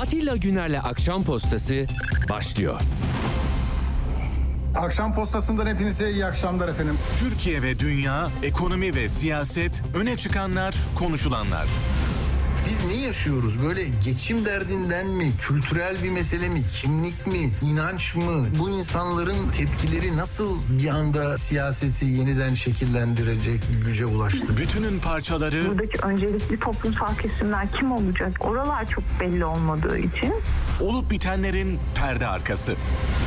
Atilla Güner'le Akşam Postası başlıyor. Akşam postasından hepinize iyi akşamlar efendim. Türkiye ve dünya, ekonomi ve siyaset, öne çıkanlar, konuşulanlar. Ne yaşıyoruz? Böyle geçim derdinden mi? Kültürel bir mesele mi? Kimlik mi? inanç mı? Bu insanların tepkileri nasıl bir anda siyaseti yeniden şekillendirecek güce ulaştı? Bütünün parçaları buradaki öncelikli toplumsal kesimler kim olacak? Oralar çok belli olmadığı için olup bitenlerin perde arkası.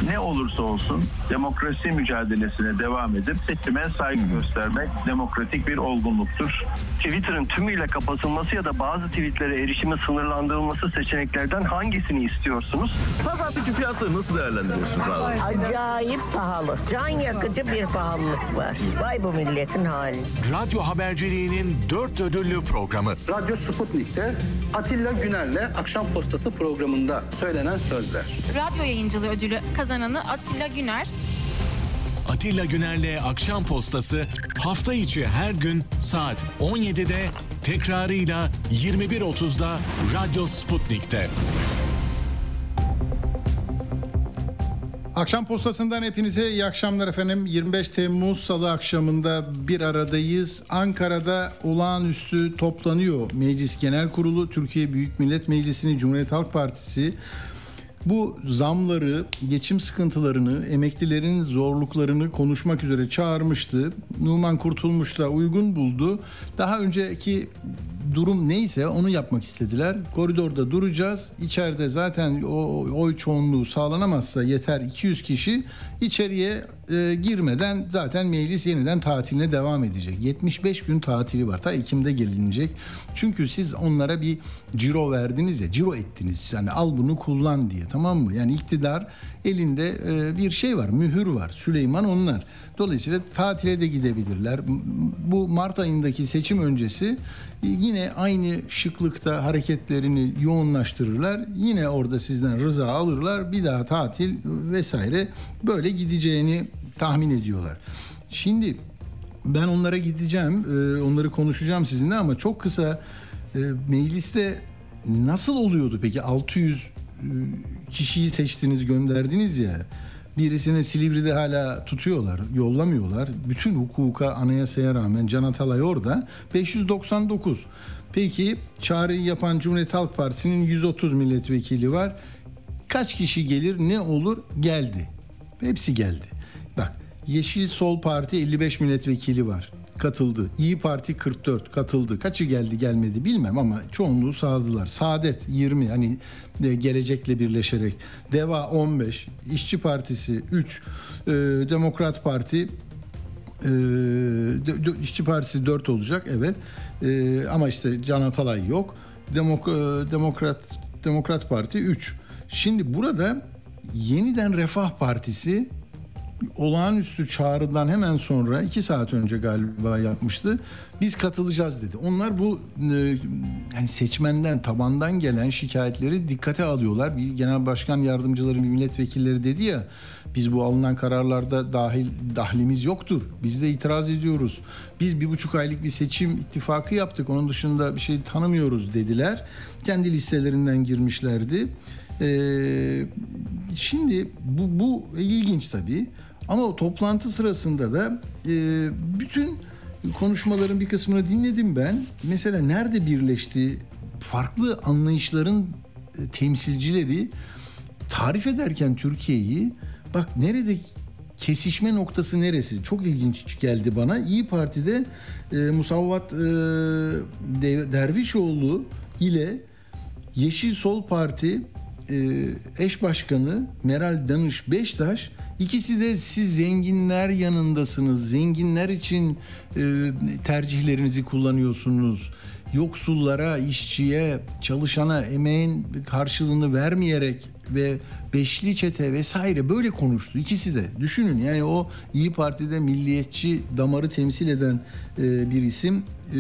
ne olursa olsun demokrasi mücadelesine devam edip seçime saygı göstermek demokratik bir olgunluktur. Twitter'ın tümüyle kapatılması ya da bazı tweetlere erişimi sınırlandırılması seçeneklerden hangisini istiyorsunuz? Pazartesi fiyatları nasıl değerlendiriyorsunuz abi? Acayip pahalı. Can yakıcı bir pahalılık var. Vay bu milletin hali. Radyo haberciliğinin dört ödüllü programı. Radyo Sputnik'te Atilla Güner'le Akşam Postası programında söylenen sözler. Radyo yayıncılığı ödülü kazananı Atilla Güner. Atilla Güner'le Akşam Postası hafta içi her gün saat 17'de tekrarıyla 21.30'da Radyo Sputnik'te. Akşam postasından hepinize iyi akşamlar efendim. 25 Temmuz Salı akşamında bir aradayız. Ankara'da olağanüstü toplanıyor Meclis Genel Kurulu, Türkiye Büyük Millet Meclisi'ni, Cumhuriyet Halk Partisi bu zamları, geçim sıkıntılarını, emeklilerin zorluklarını konuşmak üzere çağırmıştı. Numan Kurtulmuş da uygun buldu. Daha önceki durum neyse onu yapmak istediler. Koridorda duracağız. İçeride zaten o oy çoğunluğu sağlanamazsa yeter 200 kişi içeriye e, girmeden zaten meclis yeniden tatiline devam edecek. 75 gün tatili var. Ta Ekim'de gelinecek. Çünkü siz onlara bir ciro verdiniz ya, ciro ettiniz. Yani al bunu kullan diye tamam mı? Yani iktidar elinde e, bir şey var, mühür var. Süleyman onlar. Dolayısıyla tatile de gidebilirler. Bu Mart ayındaki seçim öncesi e, yine aynı şıklıkta hareketlerini yoğunlaştırırlar. Yine orada sizden rıza alırlar. Bir daha tatil vesaire böyle gideceğini tahmin ediyorlar. Şimdi ben onlara gideceğim, e, onları konuşacağım sizinle ama çok kısa e, mecliste nasıl oluyordu peki 600 kişiyi seçtiniz gönderdiniz ya birisini Silivri'de hala tutuyorlar, yollamıyorlar. Bütün hukuka, anayasaya rağmen Can Atalay orada 599. Peki çağrıyı yapan Cumhuriyet Halk Partisi'nin 130 milletvekili var. Kaç kişi gelir, ne olur? Geldi. Hepsi geldi. Bak Yeşil Sol Parti 55 milletvekili var katıldı. İyi Parti 44 katıldı. Kaçı geldi gelmedi bilmem ama çoğunluğu sağladılar. Saadet 20 hani de gelecekle birleşerek. Deva 15, İşçi Partisi 3, e, Demokrat Parti e, İşçi Partisi 4 olacak evet. E, ama işte Can Atalay yok. Demok, e, Demokrat Demokrat Parti 3. Şimdi burada yeniden Refah Partisi olağanüstü çağrıdan hemen sonra iki saat önce galiba yapmıştı. Biz katılacağız dedi. Onlar bu e, yani seçmenden tabandan gelen şikayetleri dikkate alıyorlar. Bir genel başkan yardımcıları, bir milletvekilleri dedi ya biz bu alınan kararlarda dahil dahlimiz yoktur. Biz de itiraz ediyoruz. Biz bir buçuk aylık bir seçim ittifakı yaptık. Onun dışında bir şey tanımıyoruz dediler. Kendi listelerinden girmişlerdi. Ee, şimdi bu, bu ilginç tabii. Ama o toplantı sırasında da e, bütün konuşmaların bir kısmını dinledim ben. Mesela nerede birleşti farklı anlayışların e, temsilcileri tarif ederken Türkiye'yi bak nerede kesişme noktası neresi? Çok ilginç geldi bana. İyi Parti'de e, Musavvat e, Dervişoğlu ile Yeşil Sol Parti e, eş başkanı Meral Danış Beştaş İkisi de siz zenginler yanındasınız. Zenginler için e, tercihlerinizi kullanıyorsunuz. Yoksullara, işçiye, çalışana emeğin karşılığını vermeyerek ve beşli çete vesaire böyle konuştu. İkisi de düşünün yani o İyi Parti'de milliyetçi damarı temsil eden e, bir isim. E,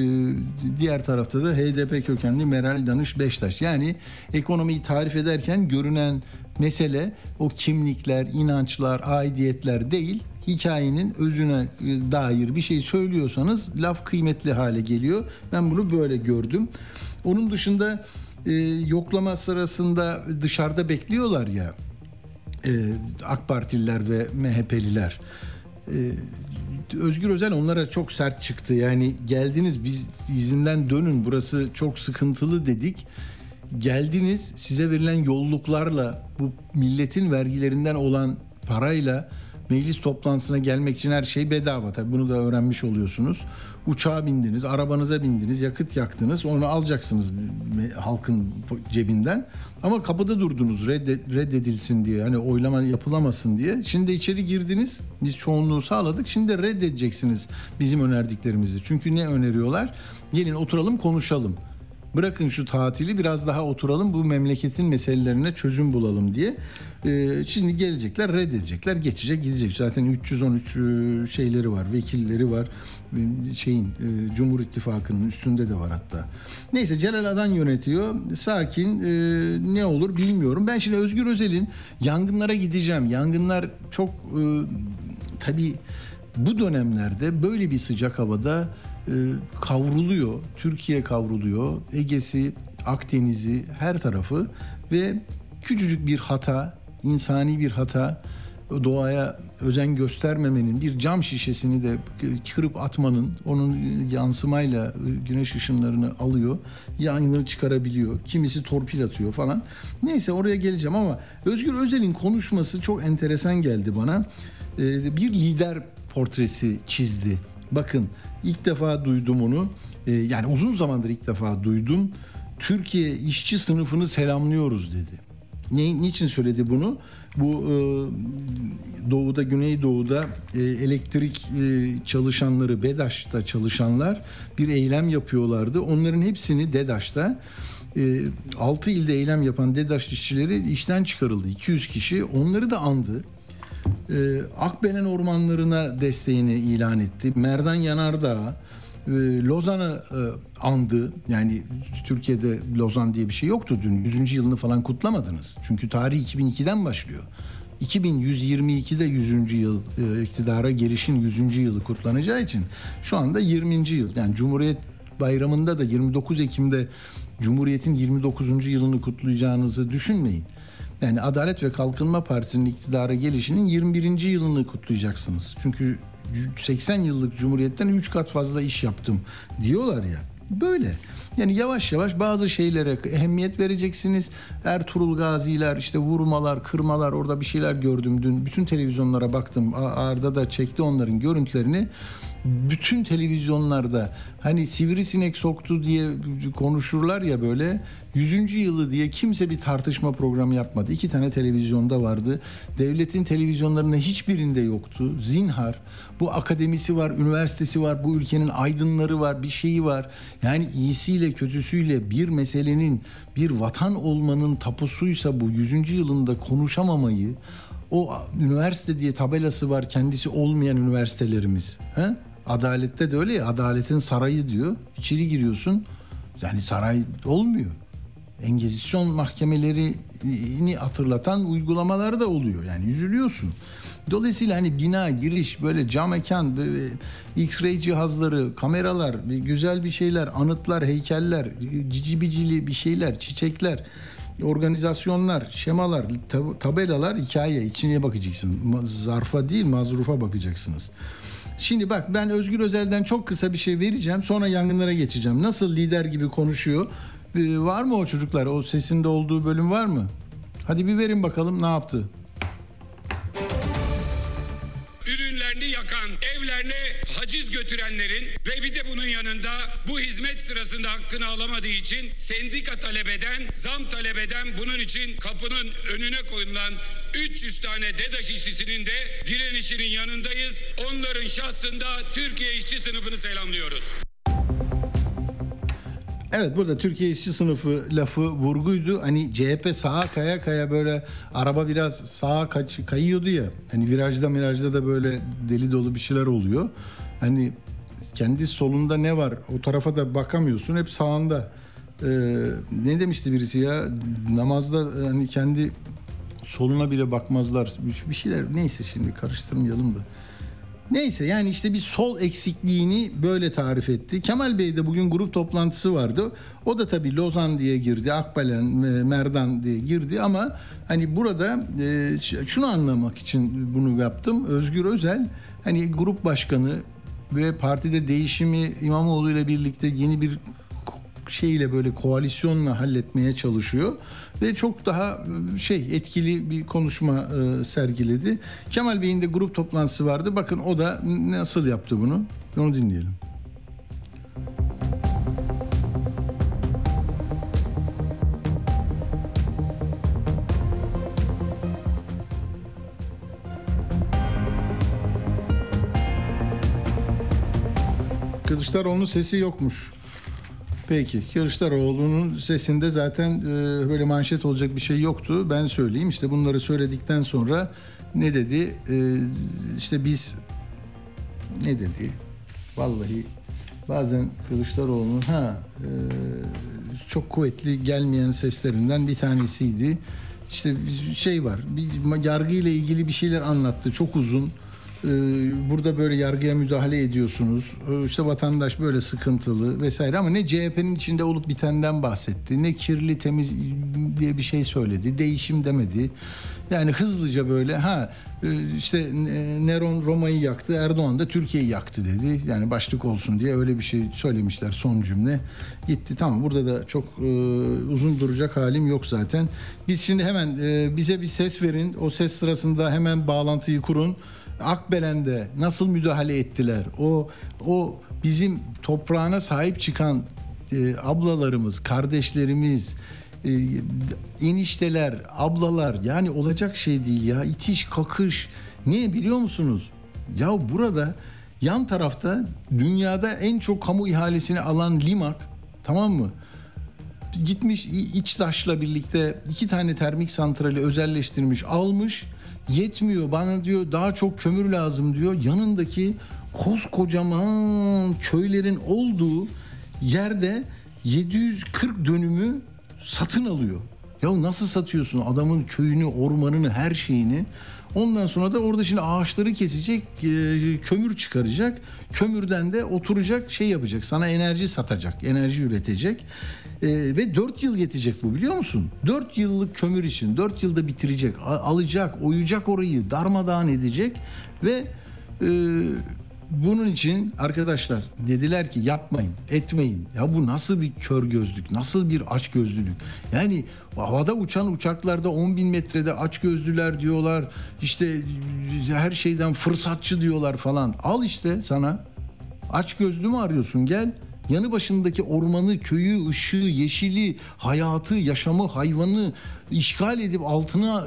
diğer tarafta da HDP kökenli Meral Danış Beştaş. Yani ekonomiyi tarif ederken görünen mesele o kimlikler, inançlar, aidiyetler değil. Hikayenin özüne dair bir şey söylüyorsanız laf kıymetli hale geliyor. Ben bunu böyle gördüm. Onun dışında e, yoklama sırasında dışarıda bekliyorlar ya e, AK Partililer ve MHP'liler. E, Özgür Özel onlara çok sert çıktı. Yani geldiniz biz izinden dönün burası çok sıkıntılı dedik. Geldiniz size verilen yolluklarla bu milletin vergilerinden olan parayla meclis toplantısına gelmek için her şey bedava. Tabii bunu da öğrenmiş oluyorsunuz. Uçağa bindiniz, arabanıza bindiniz, yakıt yaktınız. Onu alacaksınız halkın cebinden. Ama kapıda durdunuz reddedilsin diye. Hani oylama yapılamasın diye. Şimdi içeri girdiniz. Biz çoğunluğu sağladık. Şimdi de reddedeceksiniz bizim önerdiklerimizi. Çünkü ne öneriyorlar? Gelin oturalım konuşalım. Bırakın şu tatili biraz daha oturalım bu memleketin meselelerine çözüm bulalım diye. Ee, şimdi gelecekler reddedecekler geçecek gidecek. Zaten 313 e, şeyleri var vekilleri var e, şeyin e, Cumhur İttifakı'nın üstünde de var hatta. Neyse Celal Adan yönetiyor. Sakin ne olur bilmiyorum. Ben şimdi Özgür Özel'in yangınlara gideceğim. Yangınlar çok tabii bu dönemlerde böyle bir sıcak havada e, kavruluyor. Türkiye kavruluyor. Ege'si, Akdeniz'i, her tarafı ve küçücük bir hata, insani bir hata doğaya özen göstermemenin bir cam şişesini de kırıp atmanın onun yansımayla güneş ışınlarını alıyor yangını çıkarabiliyor kimisi torpil atıyor falan neyse oraya geleceğim ama Özgür Özel'in konuşması çok enteresan geldi bana ee, bir lider portresi çizdi bakın İlk defa duydum onu. Ee, yani uzun zamandır ilk defa duydum. Türkiye işçi sınıfını selamlıyoruz dedi. Ne, niçin söyledi bunu? Bu e, doğuda, güneydoğuda e, elektrik e, çalışanları, BEDAŞ'ta çalışanlar bir eylem yapıyorlardı. Onların hepsini DEDAŞ'ta e, 6 ilde eylem yapan DEDAŞ işçileri işten çıkarıldı. 200 kişi. Onları da andı e, Akbelen ormanlarına desteğini ilan etti. Merdan Yanardağ, e, Lozan'ı e, andı. Yani Türkiye'de Lozan diye bir şey yoktu dün. 100. yılını falan kutlamadınız. Çünkü tarih 2002'den başlıyor. 2122'de 100. yıl e, iktidara gelişin 100. yılı kutlanacağı için şu anda 20. yıl. Yani Cumhuriyet Bayramı'nda da 29 Ekim'de Cumhuriyet'in 29. yılını kutlayacağınızı düşünmeyin. Yani Adalet ve Kalkınma Partisi'nin iktidara gelişinin 21. yılını kutlayacaksınız. Çünkü 80 yıllık cumhuriyetten 3 kat fazla iş yaptım diyorlar ya. Böyle. Yani yavaş yavaş bazı şeylere ehemmiyet vereceksiniz. Ertuğrul Gaziler, işte vurmalar, kırmalar orada bir şeyler gördüm dün. Bütün televizyonlara baktım. Arda da çekti onların görüntülerini bütün televizyonlarda hani sivrisinek soktu diye konuşurlar ya böyle 100. yılı diye kimse bir tartışma programı yapmadı. İki tane televizyonda vardı. Devletin televizyonlarında hiçbirinde yoktu. Zinhar. Bu akademisi var, üniversitesi var, bu ülkenin aydınları var, bir şeyi var. Yani iyisiyle kötüsüyle bir meselenin bir vatan olmanın tapusuysa bu 100. yılında konuşamamayı o üniversite diye tabelası var kendisi olmayan üniversitelerimiz. He? Adalette de öyle ya adaletin sarayı diyor. İçeri giriyorsun yani saray olmuyor. Engizisyon mahkemelerini hatırlatan uygulamalar da oluyor. Yani üzülüyorsun. Dolayısıyla hani bina, giriş, böyle cam mekan, X-ray cihazları, kameralar, güzel bir şeyler, anıtlar, heykeller, cici bicili bir şeyler, çiçekler organizasyonlar, şemalar, tab- tabelalar hikaye. içine bakacaksın. Zarfa değil mazrufa bakacaksınız. Şimdi bak ben Özgür Özel'den çok kısa bir şey vereceğim. Sonra yangınlara geçeceğim. Nasıl lider gibi konuşuyor. Ee, var mı o çocuklar? O sesinde olduğu bölüm var mı? Hadi bir verin bakalım ne yaptı. Götürenlerin ve bir de bunun yanında bu hizmet sırasında hakkını alamadığı için sendika talep eden, zam talep eden bunun için kapının önüne koyulan 300 tane DEDAŞ işçisinin de direnişinin yanındayız. Onların şahsında Türkiye işçi sınıfını selamlıyoruz. Evet burada Türkiye işçi sınıfı lafı vurguydu. Hani CHP sağa kaya kaya böyle araba biraz sağa kaç, kayıyordu ya. Hani virajda virajda da böyle deli dolu bir şeyler oluyor. Hani kendi solunda ne var o tarafa da bakamıyorsun hep sağında. Ee, ne demişti birisi ya namazda hani kendi soluna bile bakmazlar bir şeyler neyse şimdi karıştırmayalım da. Neyse yani işte bir sol eksikliğini böyle tarif etti. Kemal Bey de bugün grup toplantısı vardı. O da tabii Lozan diye girdi, Akbelen, e, Merdan diye girdi ama hani burada e, şunu anlamak için bunu yaptım. Özgür Özel hani grup başkanı ve partide değişimi İmamoğlu ile birlikte yeni bir şeyle böyle koalisyonla halletmeye çalışıyor ve çok daha e, şey etkili bir konuşma e, sergiledi. Kemal Bey'in de grup toplantısı vardı. Bakın o da nasıl yaptı bunu? Onu dinleyelim. Kılıçdaroğlu'nun sesi yokmuş. Peki Kılıçdaroğlu'nun sesinde zaten e, böyle manşet olacak bir şey yoktu. Ben söyleyeyim işte bunları söyledikten sonra ne dedi? E, işte biz ne dedi? Vallahi bazen Kılıçdaroğlu'nun ha e, çok kuvvetli gelmeyen seslerinden bir tanesiydi. İşte şey var. Bir yargı ile ilgili bir şeyler anlattı. Çok uzun. Ee, burada böyle yargıya müdahale ediyorsunuz. Ee, İşte vatandaş böyle sıkıntılı vesaire ama ne CHP'nin içinde olup bitenden bahsetti. Ne kirli temiz diye bir şey söyledi. Değişim demedi. Yani hızlıca böyle ha e, işte Neron Roma'yı yaktı, Erdoğan da Türkiye'yi yaktı dedi. Yani başlık olsun diye öyle bir şey söylemişler son cümle. Gitti tamam burada da çok e, uzun duracak halim yok zaten. Biz şimdi hemen e, bize bir ses verin. O ses sırasında hemen bağlantıyı kurun. Akbelen'de nasıl müdahale ettiler? O o bizim toprağına sahip çıkan e, ablalarımız, kardeşlerimiz, e, enişteler, ablalar yani olacak şey değil ya. İtiş, kakış. Niye biliyor musunuz? Ya burada yan tarafta dünyada en çok kamu ihalesini alan Limak tamam mı? Gitmiş İçtaş'la birlikte iki tane termik santrali özelleştirmiş, almış yetmiyor bana diyor daha çok kömür lazım diyor. Yanındaki koskocaman köylerin olduğu yerde 740 dönümü satın alıyor. Ya nasıl satıyorsun adamın köyünü, ormanını, her şeyini? Ondan sonra da orada şimdi ağaçları kesecek, e, kömür çıkaracak. Kömürden de oturacak, şey yapacak. Sana enerji satacak, enerji üretecek. E, ve 4 yıl yetecek bu biliyor musun? 4 yıllık kömür için 4 yılda bitirecek. Alacak, oyacak orayı, darmadağın edecek ve e, bunun için arkadaşlar dediler ki yapmayın, etmeyin. Ya bu nasıl bir kör gözlük, nasıl bir aç gözlülük? Yani havada uçan uçaklarda 10 bin metrede aç gözlüler diyorlar. İşte her şeyden fırsatçı diyorlar falan. Al işte sana. Aç gözlü mü arıyorsun gel. Yanı başındaki ormanı, köyü, ışığı, yeşili, hayatı, yaşamı, hayvanı işgal edip altına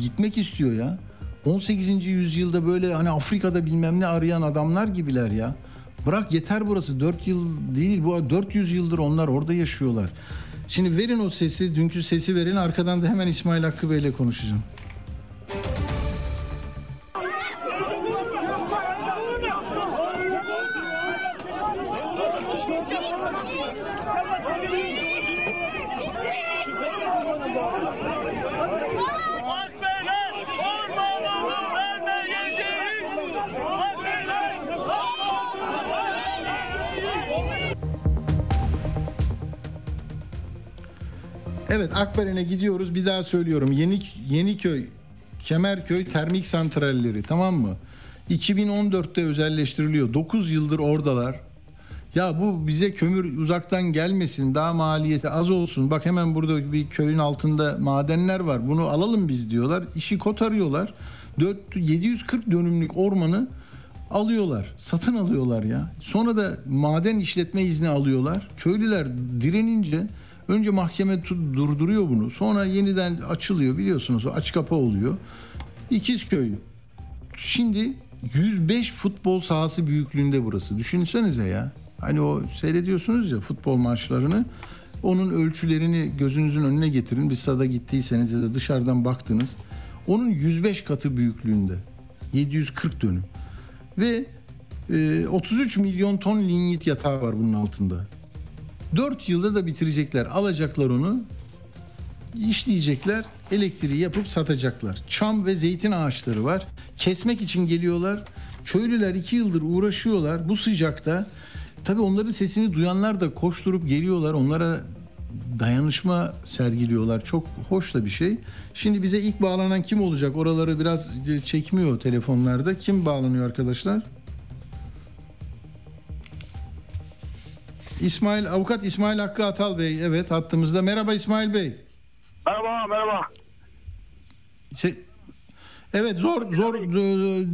gitmek istiyor ya. 18. yüzyılda böyle hani Afrika'da bilmem ne arayan adamlar gibiler ya. Bırak yeter burası 4 yıl değil bu 400 yıldır onlar orada yaşıyorlar. Şimdi verin o sesi, dünkü sesi verin arkadan da hemen İsmail Hakkı Bey'le konuşacağım. Evet Akbelen'e gidiyoruz. Bir daha söylüyorum. Yeni Yeniköy, Kemerköy termik santralleri tamam mı? 2014'te özelleştiriliyor. 9 yıldır oradalar. Ya bu bize kömür uzaktan gelmesin, daha maliyeti az olsun. Bak hemen burada bir köyün altında madenler var. Bunu alalım biz diyorlar. İşi kotarıyorlar. 4 740 dönümlük ormanı alıyorlar. Satın alıyorlar ya. Sonra da maden işletme izni alıyorlar. Köylüler direnince Önce mahkeme durduruyor bunu. Sonra yeniden açılıyor biliyorsunuz. Aç kapa oluyor. İkizköy. Şimdi 105 futbol sahası büyüklüğünde burası. Düşünsenize ya. Hani o seyrediyorsunuz ya futbol maçlarını. Onun ölçülerini gözünüzün önüne getirin. Bir stada gittiyseniz ya da dışarıdan baktınız. Onun 105 katı büyüklüğünde. 740 dönüm. Ve 33 milyon ton linyit yatağı var bunun altında. 4 yılda da bitirecekler. Alacaklar onu, işleyecekler, elektriği yapıp satacaklar. Çam ve zeytin ağaçları var. Kesmek için geliyorlar. köylüler iki yıldır uğraşıyorlar bu sıcakta. Tabii onların sesini duyanlar da koşturup geliyorlar. Onlara dayanışma sergiliyorlar. Çok hoş da bir şey. Şimdi bize ilk bağlanan kim olacak? Oraları biraz çekmiyor telefonlarda. Kim bağlanıyor arkadaşlar? İsmail Avukat İsmail Hakkı Atal Bey evet hattımızda. Merhaba İsmail Bey. Merhaba, merhaba. Şey, evet zor zor e,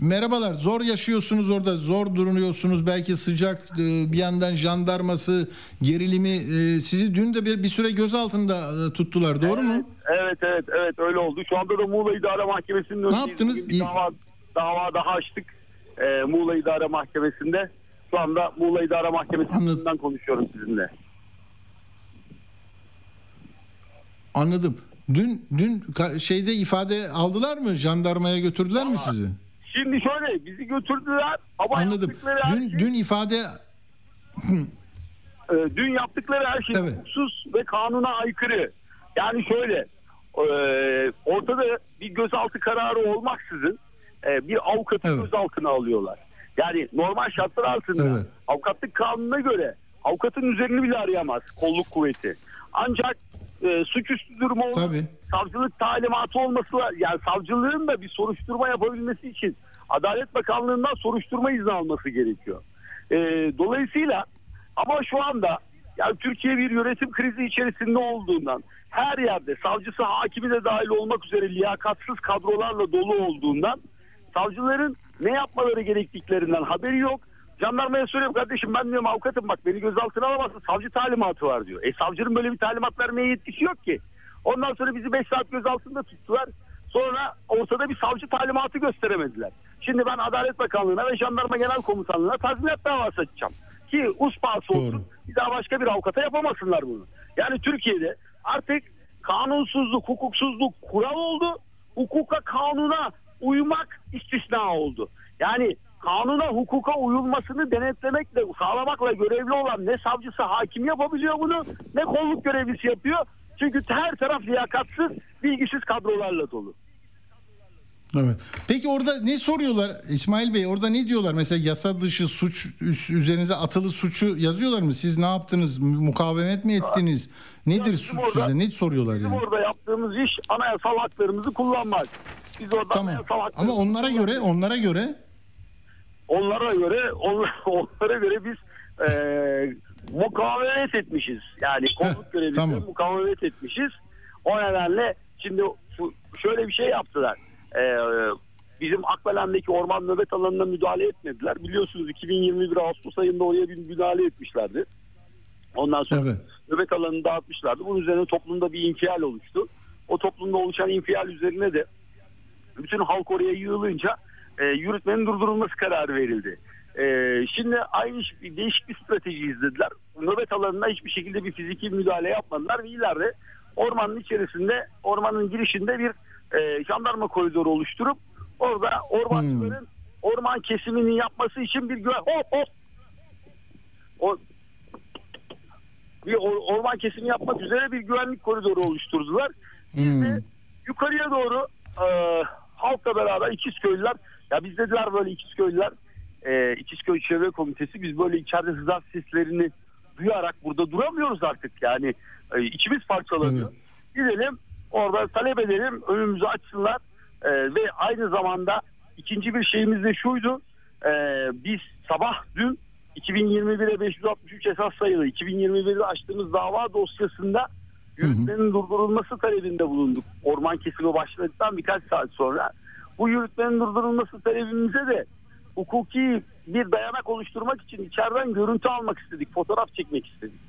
merhabalar. Zor yaşıyorsunuz orada. Zor durunuyorsunuz. Belki sıcak e, bir yandan jandarması gerilimi e, sizi dün de bir, bir süre gözaltında e, tuttular. Doğru mu? Evet, evet, evet öyle oldu. Şu anda da Muğla İdare Mahkemesi'nin önündeyiz. yaptınız? Bir dava, dava daha açtık. Ee, Muğla İdare Mahkemesi'nde. Şu anda Muğla İdare Mahkemesi'nden konuşuyorum sizinle. Anladım. Dün dün şeyde ifade aldılar mı? Jandarmaya götürdüler mi sizi? Şimdi şöyle bizi götürdüler ama Anladım. Dün şey, dün ifade e, dün yaptıkları her şey hukuksuz ve kanuna aykırı. Yani şöyle e, ortada bir gözaltı kararı olmaksızın e, bir avukatı gözaltına alıyorlar. Yani normal şartlar altında avukatlık kanununa göre avukatın üzerini bile arayamaz kolluk kuvveti. Ancak e, suçüstü durumu olur. Savcılık talimatı olması. Yani savcılığın da bir soruşturma yapabilmesi için Adalet Bakanlığı'ndan soruşturma izni alması gerekiyor. E, dolayısıyla ama şu anda yani Türkiye bir yönetim krizi içerisinde olduğundan her yerde savcısı hakimi de dahil olmak üzere liyakatsız kadrolarla dolu olduğundan savcıların ne yapmaları gerektiklerinden haberi yok. Jandarmaya söylüyorum kardeşim ben diyorum avukatım bak beni gözaltına alamazsın savcı talimatı var diyor. E savcının böyle bir talimat vermeye yetkisi yok ki. Ondan sonra bizi 5 saat gözaltında tuttular. Sonra ortada bir savcı talimatı gösteremediler. Şimdi ben Adalet Bakanlığı'na ve Jandarma Genel Komutanlığı'na tazminat davası açacağım. Ki uspası olsun bir daha başka bir avukata yapamasınlar bunu. Yani Türkiye'de artık kanunsuzluk, hukuksuzluk kural oldu. Hukuka, kanuna uymak istisna oldu. Yani kanuna, hukuka uyulmasını denetlemekle, sağlamakla görevli olan ne savcısı, hakim yapabiliyor bunu ne kolluk görevlisi yapıyor. Çünkü her taraf liyakatsız, bilgisiz kadrolarla dolu. Evet. Peki orada ne soruyorlar İsmail Bey? Orada ne diyorlar? Mesela yasa dışı suç üzerinize atılı suçu yazıyorlar mı? Siz ne yaptınız? Mukavemet mi ettiniz? Nedir bizim suç orada- size? Ne soruyorlar Bizim yani? orada yaptığımız iş anayasal haklarımızı kullanmak. Biz orada anayasal Ama haklarımızı onlara göre onlara göre onlara göre onlara, onlara göre biz e, mukavemet etmişiz. Yani kolluk görevlisine tamam. mukavemet etmişiz. O nedenle şimdi şöyle bir şey yaptılar. E, bizim Akbelen'deki orman nöbet alanına müdahale etmediler. Biliyorsunuz 2021 Ağustos ayında oraya bir müdahale etmişlerdi. Ondan sonra nöbet alanını dağıtmışlardı. Bunun üzerine toplumda bir infial oluştu. O toplumda oluşan infial üzerine de bütün halk oraya yığılınca e, yürütmenin durdurulması kararı verildi. E, şimdi aynı değişik bir strateji izlediler. Nöbet alanına hiçbir şekilde bir fiziki müdahale yapmadılar ve ileride ormanın içerisinde ormanın girişinde bir e, jandarma koridoru oluşturup orada ormancıların orman kesimini yapması için bir güven hop hop. O, bir or- orman kesimi yapmak üzere bir güvenlik koridoru oluşturdular. Biz de yukarıya doğru e, halkla beraber İkizköylüler ya biz dediler böyle İkizköylüler e, İkizköy Çevre Komitesi biz böyle içeride hızar seslerini duyarak burada duramıyoruz artık yani. E, içimiz parçalanıyor. Gidelim orada talep edelim önümüzü açsınlar E, ve aynı zamanda ikinci bir şeyimiz de şuydu e, biz sabah dün 2021'e 563 esas sayılı 2021'de açtığımız dava dosyasında yürütmenin durdurulması talebinde bulunduk. Orman kesimi başladıktan birkaç saat sonra. Bu yürütmenin durdurulması talebimize de hukuki bir dayanak oluşturmak için içeriden görüntü almak istedik, fotoğraf çekmek istedik.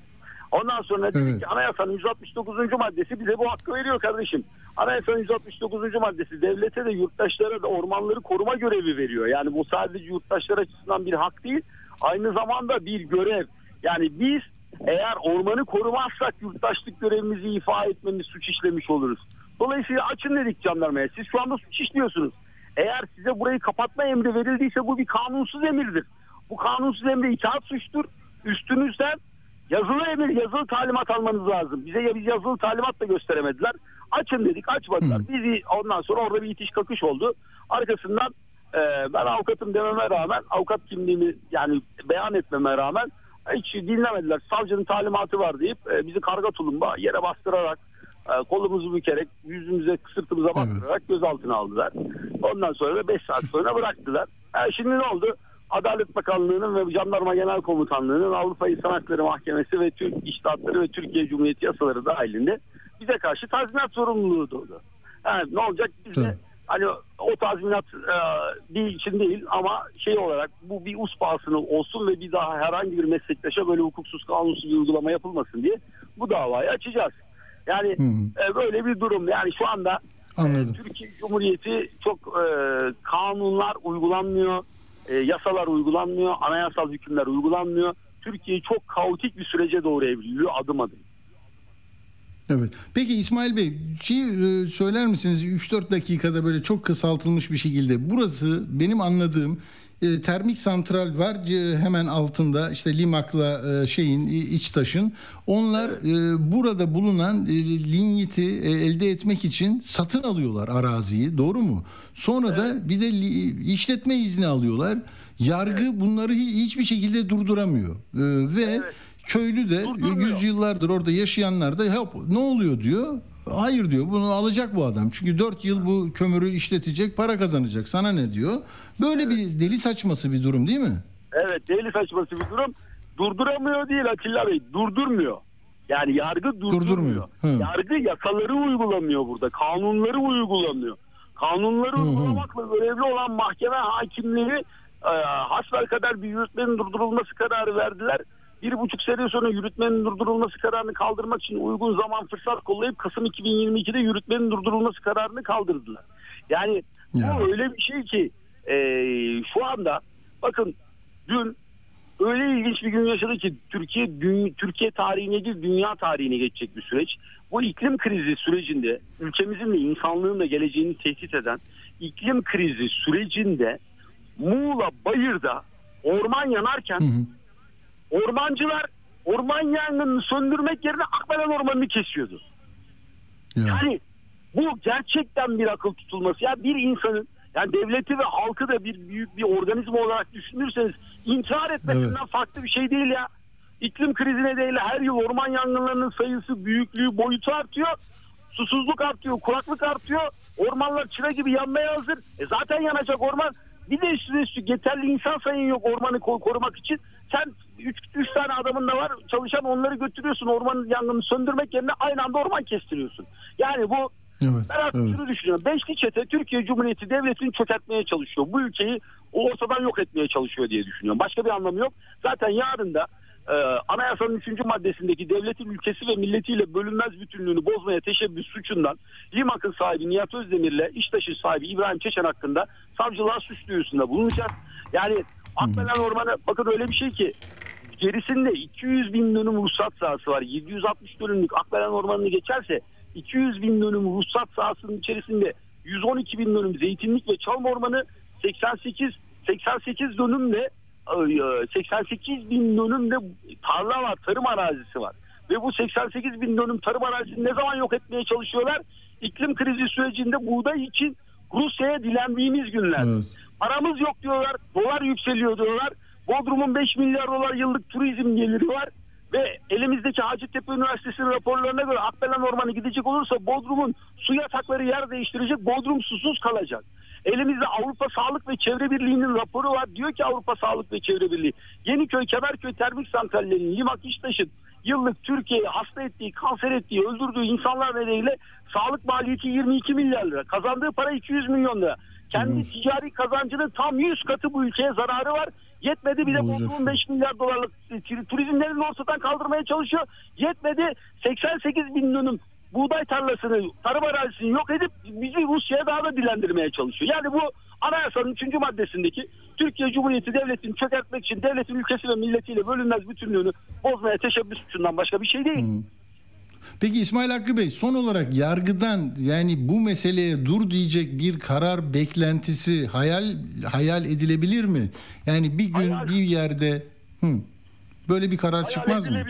Ondan sonra dedik ki anayasanın 169. maddesi bize bu hakkı veriyor kardeşim. Anayasanın 169. maddesi devlete de yurttaşlara da ormanları koruma görevi veriyor. Yani bu sadece yurttaşlar açısından bir hak değil, aynı zamanda bir görev. Yani biz eğer ormanı korumazsak yurttaşlık görevimizi ifa etmemiz suç işlemiş oluruz. Dolayısıyla açın dedik jandarmaya. Siz şu anda suç işliyorsunuz. Eğer size burayı kapatma emri verildiyse bu bir kanunsuz emirdir. Bu kanunsuz emre itaat suçtur. Üstünüzden yazılı emir, yazılı talimat almanız lazım. Bize ya biz yazılı talimat da gösteremediler. Açın dedik, açmadılar. Bizi ondan sonra orada bir itiş kakış oldu. Arkasından e, ben avukatım dememe rağmen avukat kimliğimi yani beyan etmeme rağmen hiç dinlemediler. Savcının talimatı var deyip e, bizi karga tulumba yere bastırarak e, kolumuzu bükerek yüzümüze sırtımıza bastırarak gözaltına aldılar. Ondan sonra 5 saat sonra bıraktılar. E, şimdi ne oldu? Adalet Bakanlığı'nın ve Jandarma Genel Komutanlığı'nın Avrupa İnsan Hakları Mahkemesi ve Türk İştahatları ve Türkiye Cumhuriyeti yasaları dahilinde bize karşı tazminat sorumluluğu doğdu. Yani ne olacak bize hani o tazminat e, bir için değil ama şey olarak bu bir us pahasına olsun ve bir daha herhangi bir meslektaşa böyle hukuksuz kanunsuz bir uygulama yapılmasın diye bu davayı açacağız. Yani e, böyle bir durum yani şu anda Anladım. Türkiye Cumhuriyeti çok e, kanunlar uygulanmıyor, e, yasalar uygulanmıyor, anayasal hükümler uygulanmıyor. Türkiye çok kaotik bir sürece doğru evriliyor adım adım. Evet. Peki İsmail Bey şey e, söyler misiniz 3-4 dakikada böyle çok kısaltılmış bir şekilde burası benim anladığım e, termik santral var e, hemen altında işte Limak'la e, şeyin İçtaş'ın onlar e, burada bulunan e, linyiti e, elde etmek için satın alıyorlar araziyi doğru mu? Sonra da bir de li- işletme izni alıyorlar. Yargı bunları hi- hiçbir şekilde durduramıyor. E, ve köylü de yüzyıllardır orada yaşayanlar da hop ne oluyor diyor. Hayır diyor bunu alacak bu adam. Çünkü 4 yıl bu kömürü işletecek para kazanacak. Sana ne diyor? Böyle bir deli saçması bir durum değil mi? Evet deli saçması bir durum. Durduramıyor değil Atilla Bey. Durdurmuyor. Yani yargı durdurmuyor. Durdurmuyor. Hı. Yargı yasaları uygulamıyor burada. Kanunları uygulamıyor. Kanunları uygulamakla görevli olan mahkeme hakimleri e, hasbelkader bir yürütmenin durdurulması kararı verdiler. Bir buçuk sene sonra yürütmenin durdurulması kararını kaldırmak için uygun zaman fırsat kollayıp Kasım 2022'de yürütmenin durdurulması kararını kaldırdılar. Yani bu öyle bir şey ki e, şu anda bakın dün öyle ilginç bir gün yaşadı ki Türkiye dü- Türkiye tarihine değil dünya tarihine geçecek bir süreç. Bu iklim krizi sürecinde ülkemizin de insanlığın da geleceğini tehdit eden iklim krizi sürecinde Muğla Bayır'da orman yanarken ormancılar orman yangınını söndürmek yerine Akbelen Ormanı'nı kesiyordu. Yani bu gerçekten bir akıl tutulması. Ya bir insanın yani devleti ve halkı da bir büyük bir organizma olarak düşünürseniz intihar etmesinden farklı bir şey değil ya. İklim krizi nedeniyle her yıl orman yangınlarının sayısı, büyüklüğü, boyutu artıyor. Susuzluk artıyor, kuraklık artıyor. Ormanlar çıra gibi yanmaya hazır. E zaten yanacak orman. Bir de üstüne üstlük yeterli insan sayın yok ormanı ko- korumak için. Sen 3 tane adamın da var çalışan onları götürüyorsun ormanın yangını söndürmek yerine aynı anda orman kestiriyorsun. Yani bu Evet, ben artık şunu düşünüyorum. Beşli çete Türkiye Cumhuriyeti Devleti'ni çökertmeye çalışıyor. Bu ülkeyi ortadan yok etmeye çalışıyor diye düşünüyorum. Başka bir anlamı yok. Zaten yarın da e, anayasanın 3. maddesindeki devletin ülkesi ve milletiyle bölünmez bütünlüğünü bozmaya teşebbüs suçundan Limak'ın sahibi Nihat Özdemir'le İştaş'ın sahibi İbrahim Çeşen hakkında savcılığa suç duyurusunda bulunacak. Yani Akbelen Ormanı bakın öyle bir şey ki gerisinde 200 bin dönüm ruhsat sahası var. 760 dönümlük Akbelen Ormanı'nı geçerse 200 bin dönüm ruhsat sahasının içerisinde 112 bin dönüm zeytinlik ve çalma ormanı 88 88 dönümle e, 88 bin dönümde tarla var, tarım arazisi var. Ve bu 88 bin dönüm tarım arazisini ne zaman yok etmeye çalışıyorlar? İklim krizi sürecinde buğday için Rusya'ya dilendiğimiz günler. Paramız yok diyorlar, dolar yükseliyor diyorlar. Bodrum'un 5 milyar dolar yıllık turizm geliri var. Ve elimizdeki Hacettepe Üniversitesi'nin raporlarına göre Akbelen Ormanı gidecek olursa Bodrum'un su yatakları yer değiştirecek. Bodrum susuz kalacak. Elimizde Avrupa Sağlık ve Çevre Birliği'nin raporu var. Diyor ki Avrupa Sağlık ve Çevre Birliği. Yeniköy, Kemerköy termik santrallerinin Limak İştaş'ın yıllık Türkiye'yi hasta ettiği, kanser ettiği, öldürdüğü insanlar nedeniyle sağlık maliyeti 22 milyar lira. Kazandığı para 200 milyon lira. Kendi ticari kazancının tam 100 katı bu ülkeye zararı var. Yetmedi bir de Bodrum'un 5 milyar dolarlık turizmlerini ortadan kaldırmaya çalışıyor. Yetmedi 88 bin dönüm buğday tarlasını, tarım arazisini yok edip bizi Rusya'ya daha da dilendirmeye çalışıyor. Yani bu anayasanın 3. maddesindeki Türkiye Cumhuriyeti Devleti'ni çökertmek için devletin ülkesi ve milletiyle bölünmez bütünlüğünü bozmaya teşebbüs suçundan başka bir şey değil. Peki İsmail Hakkı Bey son olarak yargıdan yani bu meseleye dur diyecek bir karar beklentisi hayal hayal edilebilir mi? Yani bir gün bir yerde hı, böyle bir karar çıkmaz mı?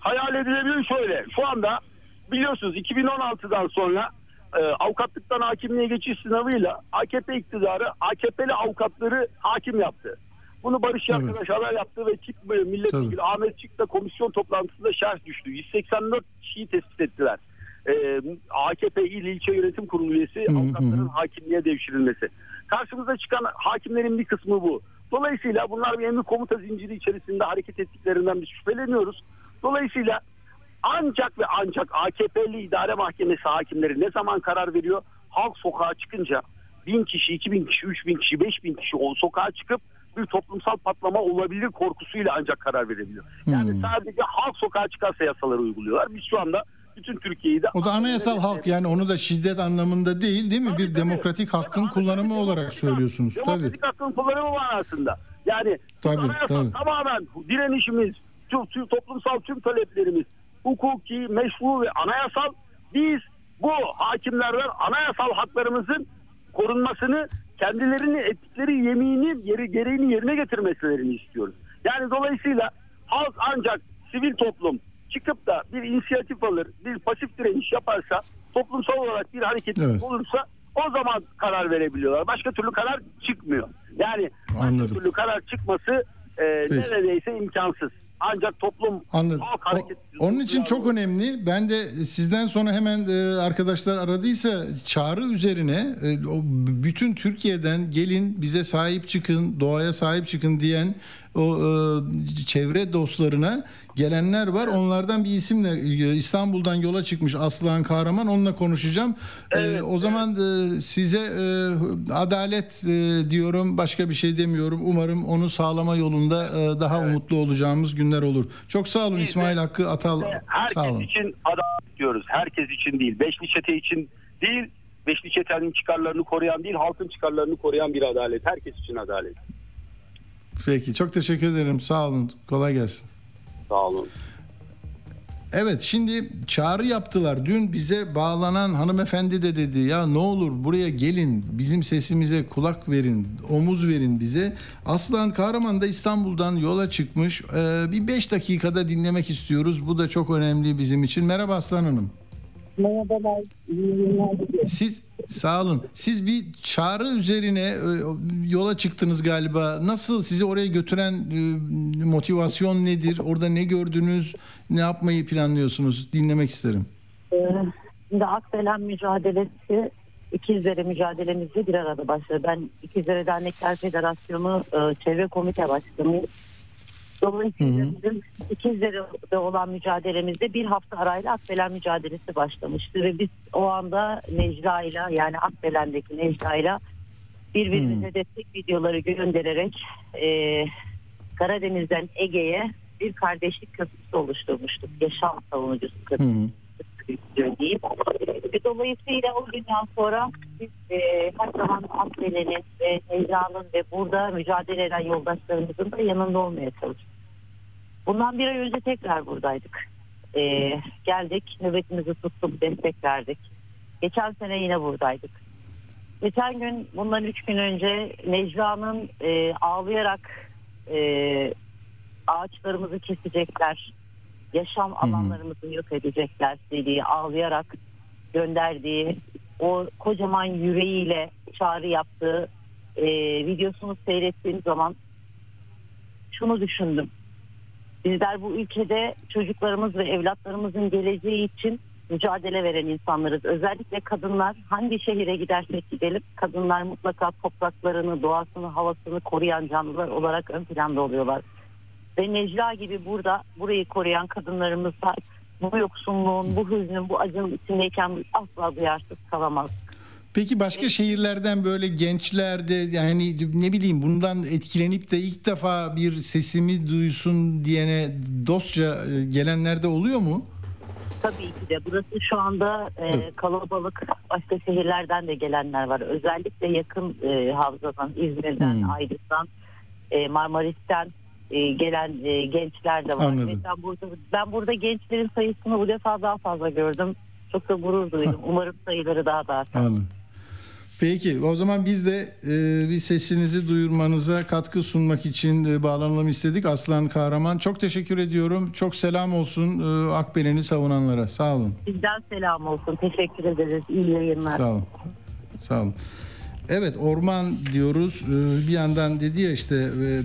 Hayal edilebilir şöyle. Şu anda biliyorsunuz 2016'dan sonra e, avukatlıktan hakimliğe geçiş sınavıyla AKP iktidarı AKP'li avukatları hakim yaptı. Bunu Barış Tabii. Yakadaş haber yaptı ve Çik milletvekili Ahmet Çik de komisyon toplantısında şerh düştü. 184 kişiyi tespit ettiler. Ee, AKP İl İlçe Yönetim Kurulu üyesi Hı hı avukatların hakimliğe devşirilmesi. Karşımıza çıkan hakimlerin bir kısmı bu. Dolayısıyla bunlar bir emir komuta zinciri içerisinde hareket ettiklerinden biz şüpheleniyoruz. Dolayısıyla ancak ve ancak AKP'li idare mahkemesi hakimleri ne zaman karar veriyor? Halk sokağa çıkınca bin kişi, iki bin kişi, üç bin kişi, beş bin kişi o sokağa çıkıp bir toplumsal patlama olabilir korkusuyla ancak karar verebiliyor. Yani Hmm. sadece halk sokağa çıkarsa yasaları uyguluyorlar. Biz şu anda bütün Türkiye'yi de O da anayasal hak yani onu da şiddet anlamında değil değil mi? Bir demokratik hakkın kullanımı olarak söylüyorsunuz. Tabii. Demokratik hakkın kullanımı manasında. Yani Tabii, anayasal tabii. tamamen direnişimiz, tüm, tüm toplumsal tüm taleplerimiz hukuki, meşru ve anayasal. Biz bu hakimlerden anayasal haklarımızın korunmasını kendilerini ettikleri yeminin yeri, gereğini yerine getirmeslerini istiyoruz. Yani dolayısıyla halk ancak sivil toplum çıkıp da bir inisiyatif alır, bir pasif direniş yaparsa, toplumsal olarak bir hareketlilik Evet. olursa o zaman karar verebiliyorlar. Başka türlü karar çıkmıyor. Yani başka Anladım. türlü karar çıkması e, Peki. neredeyse imkansız. Ancak toplum Anladım. halk O- hareket onun için çok önemli. Ben de sizden sonra hemen e, arkadaşlar aradıysa çağrı üzerine e, o bütün Türkiye'den gelin bize sahip çıkın, doğaya sahip çıkın diyen o e, çevre dostlarına gelenler var. Onlardan bir isimle e, İstanbul'dan yola çıkmış Aslıhan Kahraman. Onunla konuşacağım. E, o zaman e, size e, adalet e, diyorum. Başka bir şey demiyorum. Umarım onu sağlama yolunda e, daha umutlu olacağımız günler olur. Çok sağ olun İsmail Hakkı Atal. Sağ Herkes olun. için adalet diyoruz. Herkes için değil. Beşli çete için değil. Beşli çetenin çıkarlarını koruyan değil, halkın çıkarlarını koruyan bir adalet. Herkes için adalet. Peki çok teşekkür ederim. Sağ olun. Kolay gelsin. Sağ olun. Evet şimdi çağrı yaptılar. Dün bize bağlanan hanımefendi de dedi ya ne olur buraya gelin bizim sesimize kulak verin omuz verin bize. Aslan Kahraman da İstanbul'dan yola çıkmış. Ee, bir 5 dakikada dinlemek istiyoruz. Bu da çok önemli bizim için. Merhaba Aslan Hanım. Merhabalar. Siz sağ olun. Siz bir çağrı üzerine e, yola çıktınız galiba. Nasıl sizi oraya götüren e, motivasyon nedir? Orada ne gördünüz? Ne yapmayı planlıyorsunuz? Dinlemek isterim. Ee, Şimdi Akbelen mücadelesi İkizleri mücadelemizde bir arada başladı. Ben İkizleri Dernekler Federasyonu e, Çevre Komite Başkanıyım. Dolayısıyla bizim İkizleri'de olan mücadelemizde bir hafta arayla Akbelen mücadelesi başlamıştı. Ve biz o anda Necla ile yani Akbelen'deki Necla ile birbirimize destek videoları göndererek e, Karadeniz'den Ege'ye bir kardeşlik köprüsü oluşturmuştuk. Yaşam savunucusu köprüsü diyeyim. Ve dolayısıyla o günden sonra biz e, her zaman Akbelen'in ve Necla'nın ve burada mücadele eden yoldaşlarımızın da yanında olmaya çalıştık. Bundan bir ay önce tekrar buradaydık. E, geldik, nöbetimizi tuttuk, destek verdik. Geçen sene yine buradaydık. Geçen gün, bundan üç gün önce Necla'nın e, ağlayarak e, ağaçlarımızı kesecekler, yaşam alanlarımızı yok edecekler dediği, ağlayarak gönderdiği, o kocaman yüreğiyle çağrı yaptığı e, videosunu seyrettiğim zaman şunu düşündüm. Bizler bu ülkede çocuklarımız ve evlatlarımızın geleceği için mücadele veren insanlarız. Özellikle kadınlar hangi şehire gidersek gidelim kadınlar mutlaka topraklarını, doğasını, havasını koruyan canlılar olarak ön planda oluyorlar. Ve Necla gibi burada burayı koruyan kadınlarımız da bu yoksunluğun, bu hüznün, bu acının içindeyken biz asla duyarsız kalamaz. Peki başka şehirlerden böyle gençler de yani ne bileyim bundan etkilenip de ilk defa bir sesimi duysun diyene dostça e, gelenler de oluyor mu? Tabii ki de burası şu anda e, kalabalık başka şehirlerden de gelenler var. Özellikle yakın e, havzadan, İzmir'den, Hmm. Aydın'dan, e, Marmaris'ten e, gelen e, gençler de var. Anladım. Ben burada, ben burada gençlerin sayısını bu defa daha fazla gördüm. Çok da gurur duydum. Umarım sayıları daha da artar. Anladım. Peki o zaman biz de e, bir sesinizi duyurmanıza katkı sunmak için e, bağlanalım istedik. Aslan Kahraman çok teşekkür ediyorum. Çok selam olsun e, Akbelen'i savunanlara. Sağ olun. Sizden selam olsun. Teşekkür ederiz. İyi yayınlar. Sağ olun. Sağ olun. Evet orman diyoruz. Ee, Bir yandan dedi ya işte e,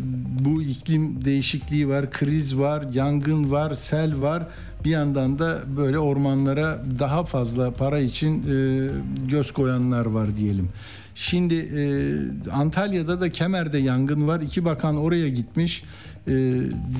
bu iklim değişikliği var, kriz var, yangın var, sel var. Bir yandan da böyle ormanlara daha fazla para için e, göz koyanlar var diyelim. Şimdi e, Antalya'da da Kemer'de yangın var. İki bakan oraya gitmiş.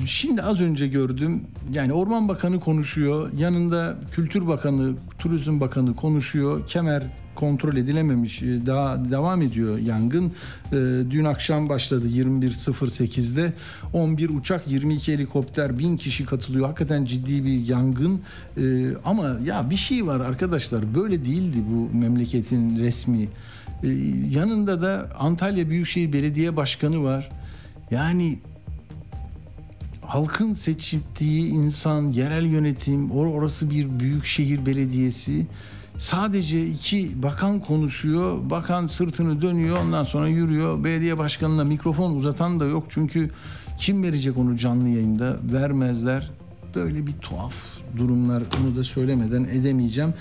Şimdi az önce gördüm. Yani Orman Bakanı konuşuyor. Yanında Kültür Bakanı, Turizm Bakanı konuşuyor. Kemer kontrol edilememiş. e, Daha devam ediyor yangın. E, Dün akşam başladı 21.08'de. 11 uçak, 22 helikopter, 1000 kişi katılıyor. Hakikaten ciddi bir yangın. E, Ama ya bir şey var arkadaşlar. Böyle değildi bu memleketin resmi. Yanında da Antalya Büyükşehir Belediye Başkanı var. Yani halkın seçtiği insan, yerel yönetim, or- orası bir büyükşehir belediyesi. Sadece iki bakan konuşuyor, bakan sırtını dönüyor, ondan sonra yürüyor. Belediye başkanına mikrofon uzatan da yok çünkü kim verecek onu canlı yayında? Vermezler. Böyle bir tuhaf durumlar onu da söylemeden edemeyeceğim.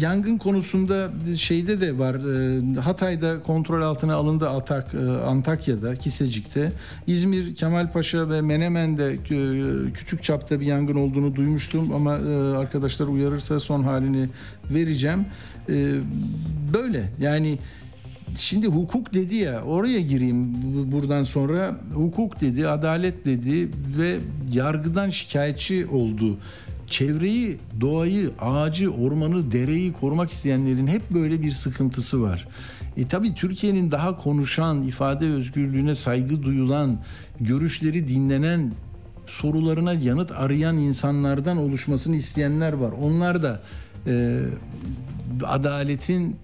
Yangın konusunda şeyde de var. e, Hatay'da kontrol altına alındı Atak, e, Antakya'da, Kisecik'te. İzmir, Kemalpaşa ve Menemen'de e, küçük çapta bir yangın olduğunu duymuştum ama arkadaşlar uyarırsa son halini vereceğim. Böyle yani Şimdi hukuk dedi ya oraya gireyim bu- buradan sonra hukuk dedi, adalet dedi ve yargıdan şikayetçi oldu. Çevreyi, doğayı, ağacı, ormanı, dereyi korumak isteyenlerin hep böyle bir sıkıntısı var. E tabi Türkiye'nin daha konuşan, ifade özgürlüğüne saygı duyulan, görüşleri dinlenen, sorularına yanıt arayan insanlardan oluşmasını isteyenler var. Onlar da e, adaletin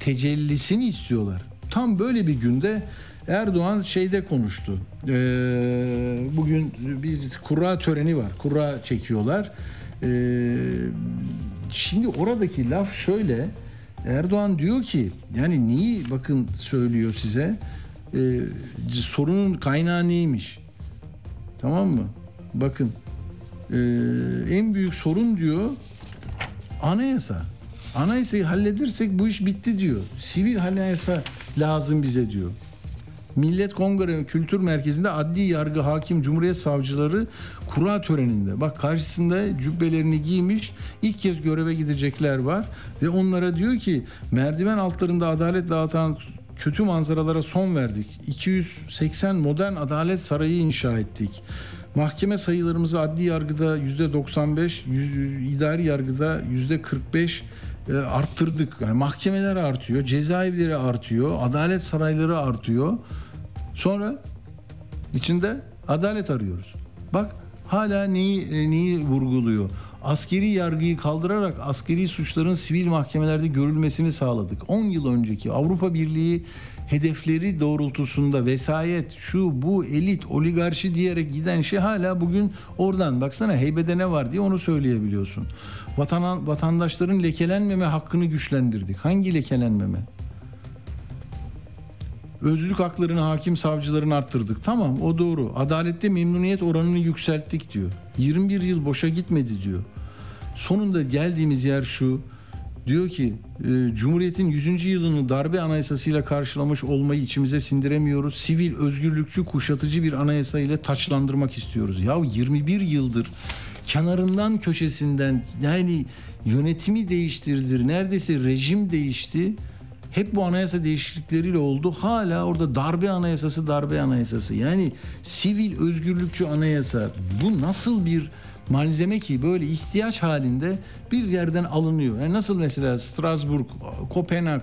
tecellisini istiyorlar. Tam böyle bir günde Erdoğan şeyde konuştu. Ee, bugün bir kura töreni var. Kura çekiyorlar. Ee, şimdi oradaki laf şöyle. Erdoğan diyor ki yani neyi bakın söylüyor size. Ee, sorunun kaynağı neymiş? Tamam mı? Bakın ee, en büyük sorun diyor anayasa. Anayasayı halledirsek bu iş bitti diyor. Sivil anayasa lazım bize diyor. Millet Kongre Kültür Merkezi'nde adli yargı hakim cumhuriyet savcıları kura töreninde. Bak karşısında cübbelerini giymiş ilk kez göreve gidecekler var. Ve onlara diyor ki merdiven altlarında adalet dağıtan kötü manzaralara son verdik. 280 modern adalet sarayı inşa ettik. Mahkeme sayılarımızı adli yargıda %95, yüz- idari yargıda %45 e, arttırdık. Yani mahkemeler artıyor, cezaevleri artıyor, adalet sarayları artıyor. Sonra içinde adalet arıyoruz. Bak hala neyi e, neyi vurguluyor? Askeri yargıyı kaldırarak askeri suçların sivil mahkemelerde görülmesini sağladık. 10 yıl önceki Avrupa Birliği hedefleri doğrultusunda vesayet, şu bu elit, oligarşi diyerek giden şey hala bugün oradan. Baksana heybede ne var diye onu söyleyebiliyorsun. Vatan, vatandaşların lekelenmeme hakkını güçlendirdik. Hangi lekelenmeme? Özlük haklarını hakim savcıların arttırdık. Tamam o doğru. Adalette memnuniyet oranını yükselttik diyor. 21 yıl boşa gitmedi diyor. Sonunda geldiğimiz yer şu. Diyor ki e, Cumhuriyet'in 100. yılını darbe anayasasıyla karşılamış olmayı içimize sindiremiyoruz. Sivil, özgürlükçü, kuşatıcı bir anayasa ile taçlandırmak istiyoruz. Ya 21 yıldır kenarından köşesinden yani yönetimi değiştirdir. Neredeyse rejim değişti. Hep bu anayasa değişiklikleriyle oldu. Hala orada darbe anayasası, darbe anayasası. Yani sivil özgürlükçü anayasa. Bu nasıl bir malzeme ki böyle ihtiyaç halinde bir yerden alınıyor. Yani nasıl mesela Strasbourg, Kopenhag,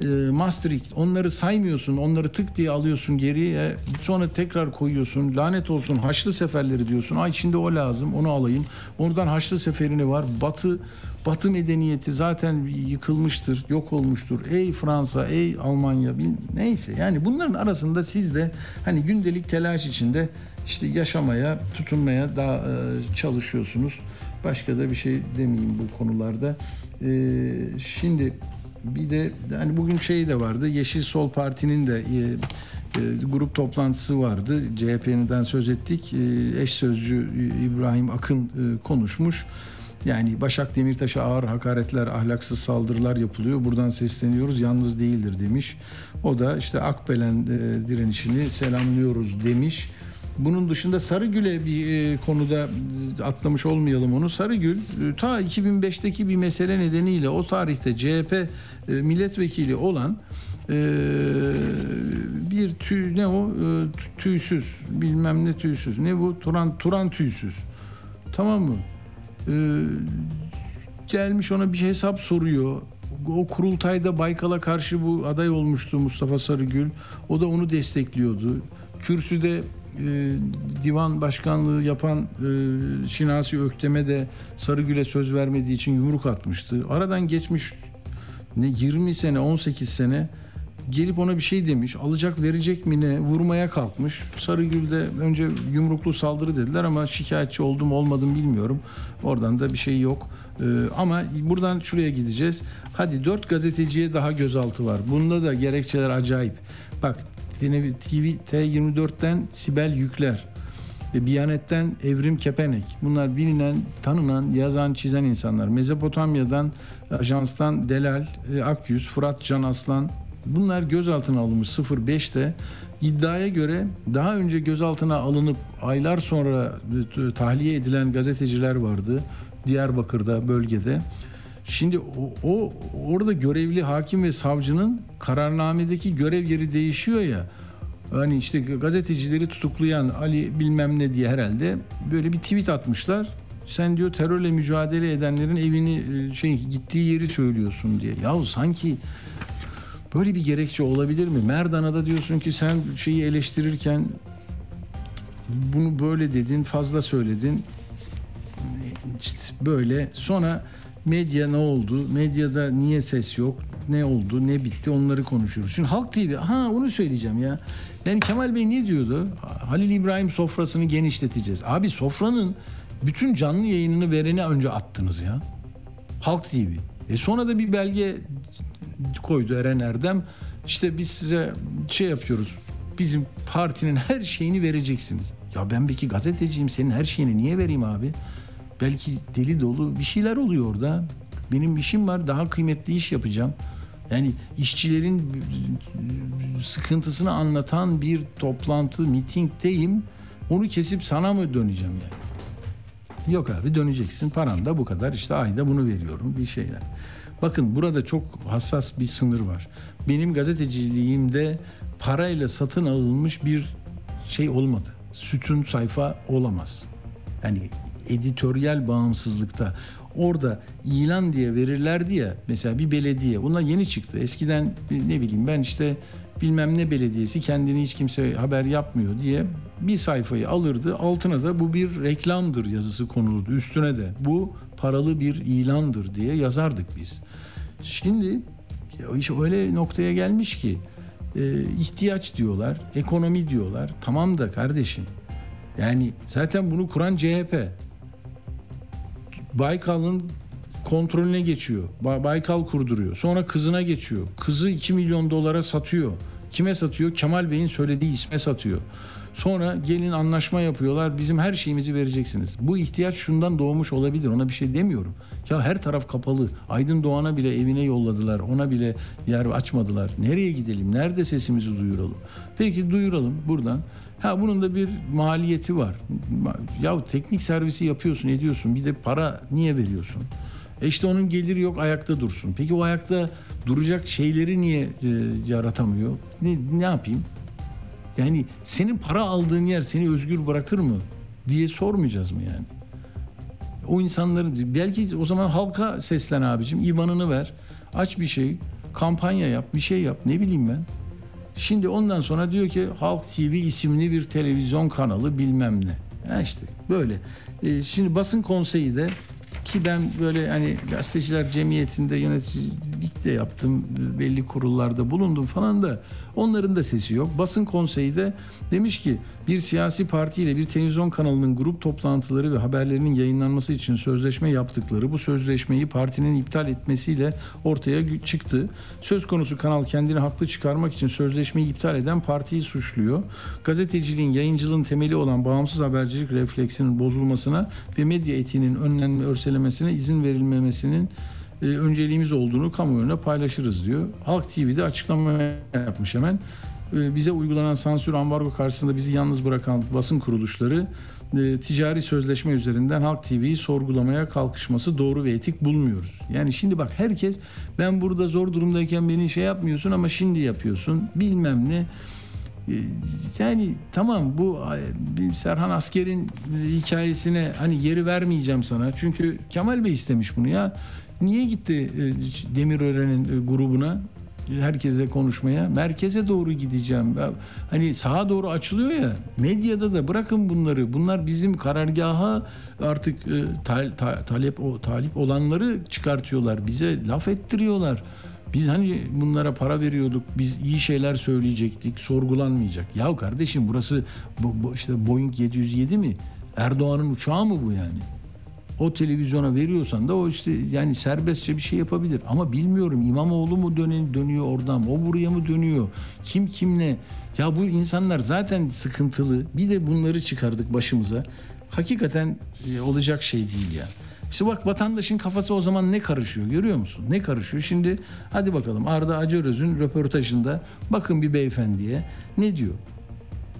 e, Maastricht onları saymıyorsun. Onları tık diye alıyorsun geriye. Sonra tekrar koyuyorsun. Lanet olsun Haçlı seferleri diyorsun. Ay şimdi o lazım onu alayım. Oradan Haçlı seferini var. Batı Batı medeniyeti zaten yıkılmıştır, yok olmuştur. Ey Fransa, ey Almanya, neyse. Yani bunların arasında siz de hani gündelik telaş içinde işte yaşamaya, tutunmaya daha e, çalışıyorsunuz. Başka da bir şey demeyeyim bu konularda. E, şimdi Bir de hani bugün şey de vardı. Yeşil Sol Parti'nin de e, grup toplantısı vardı. CHP'den söz ettik. Eş sözcü İbrahim Akın konuşmuş. Yani Başak Demirtaş'a ağır hakaretler, ahlaksız saldırılar yapılıyor. Buradan sesleniyoruz. Yalnız değildir demiş. O da işte Akbelen e, direnişini selamlıyoruz demiş. Bunun dışında Sarıgül'e bir e, konuda e, atlamış olmayalım onu. Sarıgül ta 2005'teki bir mesele nedeniyle o tarihte CHP milletvekili olan bir tüy ne o tüysüz bilmem ne tüysüz ne bu Turan Turan tüysüz tamam mı? E, gelmiş ona bir hesap soruyor. O kurultayda Baykal'a karşı bu aday olmuştu Mustafa Sarıgül. O da onu destekliyordu. Kürsüde e, divan başkanlığı yapan e, Şinasi Öktem'e de Sarıgül'e söz vermediği için yumruk atmıştı. Aradan geçmiş ne 20 sene 18 sene gelip ona bir şey demiş. Alacak verecek mi ne vurmaya kalkmış. Sarıgül de önce yumruklu saldırı dediler ama şikayetçi oldum olmadım bilmiyorum. Oradan da bir şey yok. Ee, ama buradan şuraya gideceğiz. Hadi dört gazeteciye daha gözaltı var. Bunda da gerekçeler acayip. Bak TV T24'ten Sibel Yükler, ve Biyanet'ten Evrim Kepenek. Bunlar bilinen, tanınan, yazan, çizen insanlar. Mezopotamya'dan, ajanstan Delal e, Akyüz, Fırat Can Aslan. Bunlar gözaltına alınmış 05'te. İddiaya göre daha önce gözaltına alınıp aylar sonra e, tahliye edilen gazeteciler vardı. Diyarbakır'da, bölgede. Şimdi o, o orada görevli hakim ve savcının kararnamedeki görev yeri değişiyor ya. Hani işte gazetecileri tutuklayan Ali bilmem ne diye herhalde böyle bir tweet atmışlar. Sen diyor terörle mücadele edenlerin evini şey gittiği yeri söylüyorsun diye. Yahu sanki böyle bir gerekçe olabilir mi? Merdan'a da diyorsun ki sen şeyi eleştirirken bunu böyle dedin, fazla söyledin. İşte böyle. Sonra medya ne oldu? Medyada niye ses yok? Ne oldu? Ne bitti? Onları konuşuyoruz. Şimdi Halk TV, ha onu söyleyeceğim ya. Yani Kemal Bey ne diyordu? Halil İbrahim sofrasını genişleteceğiz. Abi sofranın bütün canlı yayınını verene önce attınız ya. Halk TV. E sonra da bir belge koydu Eren Erdem. İşte biz size şey yapıyoruz. Bizim partinin her şeyini vereceksiniz. Ya ben peki gazeteciyim senin her şeyini niye vereyim abi? Belki deli dolu bir şeyler oluyor orada. Benim işim var daha kıymetli iş yapacağım. Yani işçilerin sıkıntısını anlatan bir toplantı, mitingdeyim. Onu kesip sana mı döneceğim yani? Yok abi döneceksin. Paran da bu kadar. İşte ayda bunu veriyorum bir şeyler. Bakın burada çok hassas bir sınır var. Benim gazeteciliğimde parayla satın alınmış bir şey olmadı. Sütun sayfa olamaz. Yani editoryal bağımsızlıkta orada ilan diye verirlerdi ya mesela bir belediye bunlar yeni çıktı. Eskiden ne bileyim ben işte bilmem ne belediyesi kendini hiç kimse haber yapmıyor diye bir sayfayı alırdı. Altına da bu bir reklamdır yazısı konulurdu. Üstüne de bu paralı bir ilandır diye yazardık biz. Şimdi iş öyle noktaya gelmiş ki e, ihtiyaç diyorlar, ekonomi diyorlar. Tamam da kardeşim. Yani zaten bunu kuran CHP. Baykal'ın kontrolüne geçiyor. Baykal kurduruyor. Sonra kızına geçiyor. Kızı 2 milyon dolara satıyor. Kime satıyor? Kemal Bey'in söylediği isme satıyor. Sonra gelin anlaşma yapıyorlar. Bizim her şeyimizi vereceksiniz. Bu ihtiyaç şundan doğmuş olabilir. Ona bir şey demiyorum. Ya her taraf kapalı. Aydın Doğan'a bile evine yolladılar. Ona bile yer açmadılar. Nereye gidelim? Nerede sesimizi duyuralım? Peki duyuralım buradan. Ha bunun da bir maliyeti var. Ya teknik servisi yapıyorsun, ediyorsun. Bir de para niye veriyorsun? E işte onun geliri yok, ayakta dursun. Peki o ayakta duracak şeyleri niye e, yaratamıyor? Ne, ne yapayım? Yani senin para aldığın yer seni özgür bırakır mı diye sormayacağız mı yani? O insanların belki o zaman halka seslen abicim İban'ını ver. Aç bir şey, kampanya yap, bir şey yap ne bileyim ben. Şimdi ondan sonra diyor ki Halk TV isimli bir televizyon kanalı bilmem ne. Ya işte böyle. Ee, şimdi basın konseyi de ki ben böyle hani gazeteciler cemiyetinde yönetici muhabirlik de yaptım. Belli kurullarda bulundum falan da onların da sesi yok. Basın konseyi de demiş ki bir siyasi partiyle bir televizyon kanalının grup toplantıları ve haberlerinin yayınlanması için sözleşme yaptıkları bu sözleşmeyi partinin iptal etmesiyle ortaya çıktı. Söz konusu kanal kendini haklı çıkarmak için sözleşmeyi iptal eden partiyi suçluyor. Gazeteciliğin, yayıncılığın temeli olan bağımsız habercilik refleksinin bozulmasına ve medya etiğinin önlenme, örselemesine izin verilmemesinin e, önceliğimiz olduğunu kamuoyuna paylaşırız diyor. Halk TV'de açıklama yapmış hemen. E, bize uygulanan sansür ambargo karşısında bizi yalnız bırakan basın kuruluşları e, ticari sözleşme üzerinden Halk TV'yi sorgulamaya kalkışması doğru ve etik bulmuyoruz. Yani şimdi bak herkes ben burada zor durumdayken beni şey yapmıyorsun ama şimdi yapıyorsun bilmem ne. Yani tamam bu Serhan Asker'in hikayesine hani yeri vermeyeceğim sana. Çünkü Kemal Bey istemiş bunu ya. Niye gitti e, Demirören'in e, grubuna? herkese konuşmaya merkeze doğru gideceğim. Hani sağa doğru açılıyor ya medyada da bırakın bunları. Bunlar bizim karargaha artık e, tal- ta- talep o talip olanları çıkartıyorlar. Bize laf ettiriyorlar. Biz hani bunlara para veriyorduk. Biz iyi şeyler söyleyecektik. Sorgulanmayacak. Ya kardeşim burası bu, bu işte Boeing 707 mi? Erdoğan'ın uçağı mı bu yani? O televizyona veriyorsan da o işte yani serbestçe bir şey yapabilir. Ama bilmiyorum İmamoğlu mu dönen, dönüyor oradan, o buraya mı dönüyor? Kim kimle? Ya bu insanlar zaten sıkıntılı. Bir de bunları çıkardık başımıza. Hakikaten e, olacak şey değil ya. İşte bak vatandaşın kafası o zaman ne karışıyor görüyor musun? Ne karışıyor? Şimdi hadi bakalım Arda Acaröz'ün röportajında bakın bir beyefendiye ne diyor?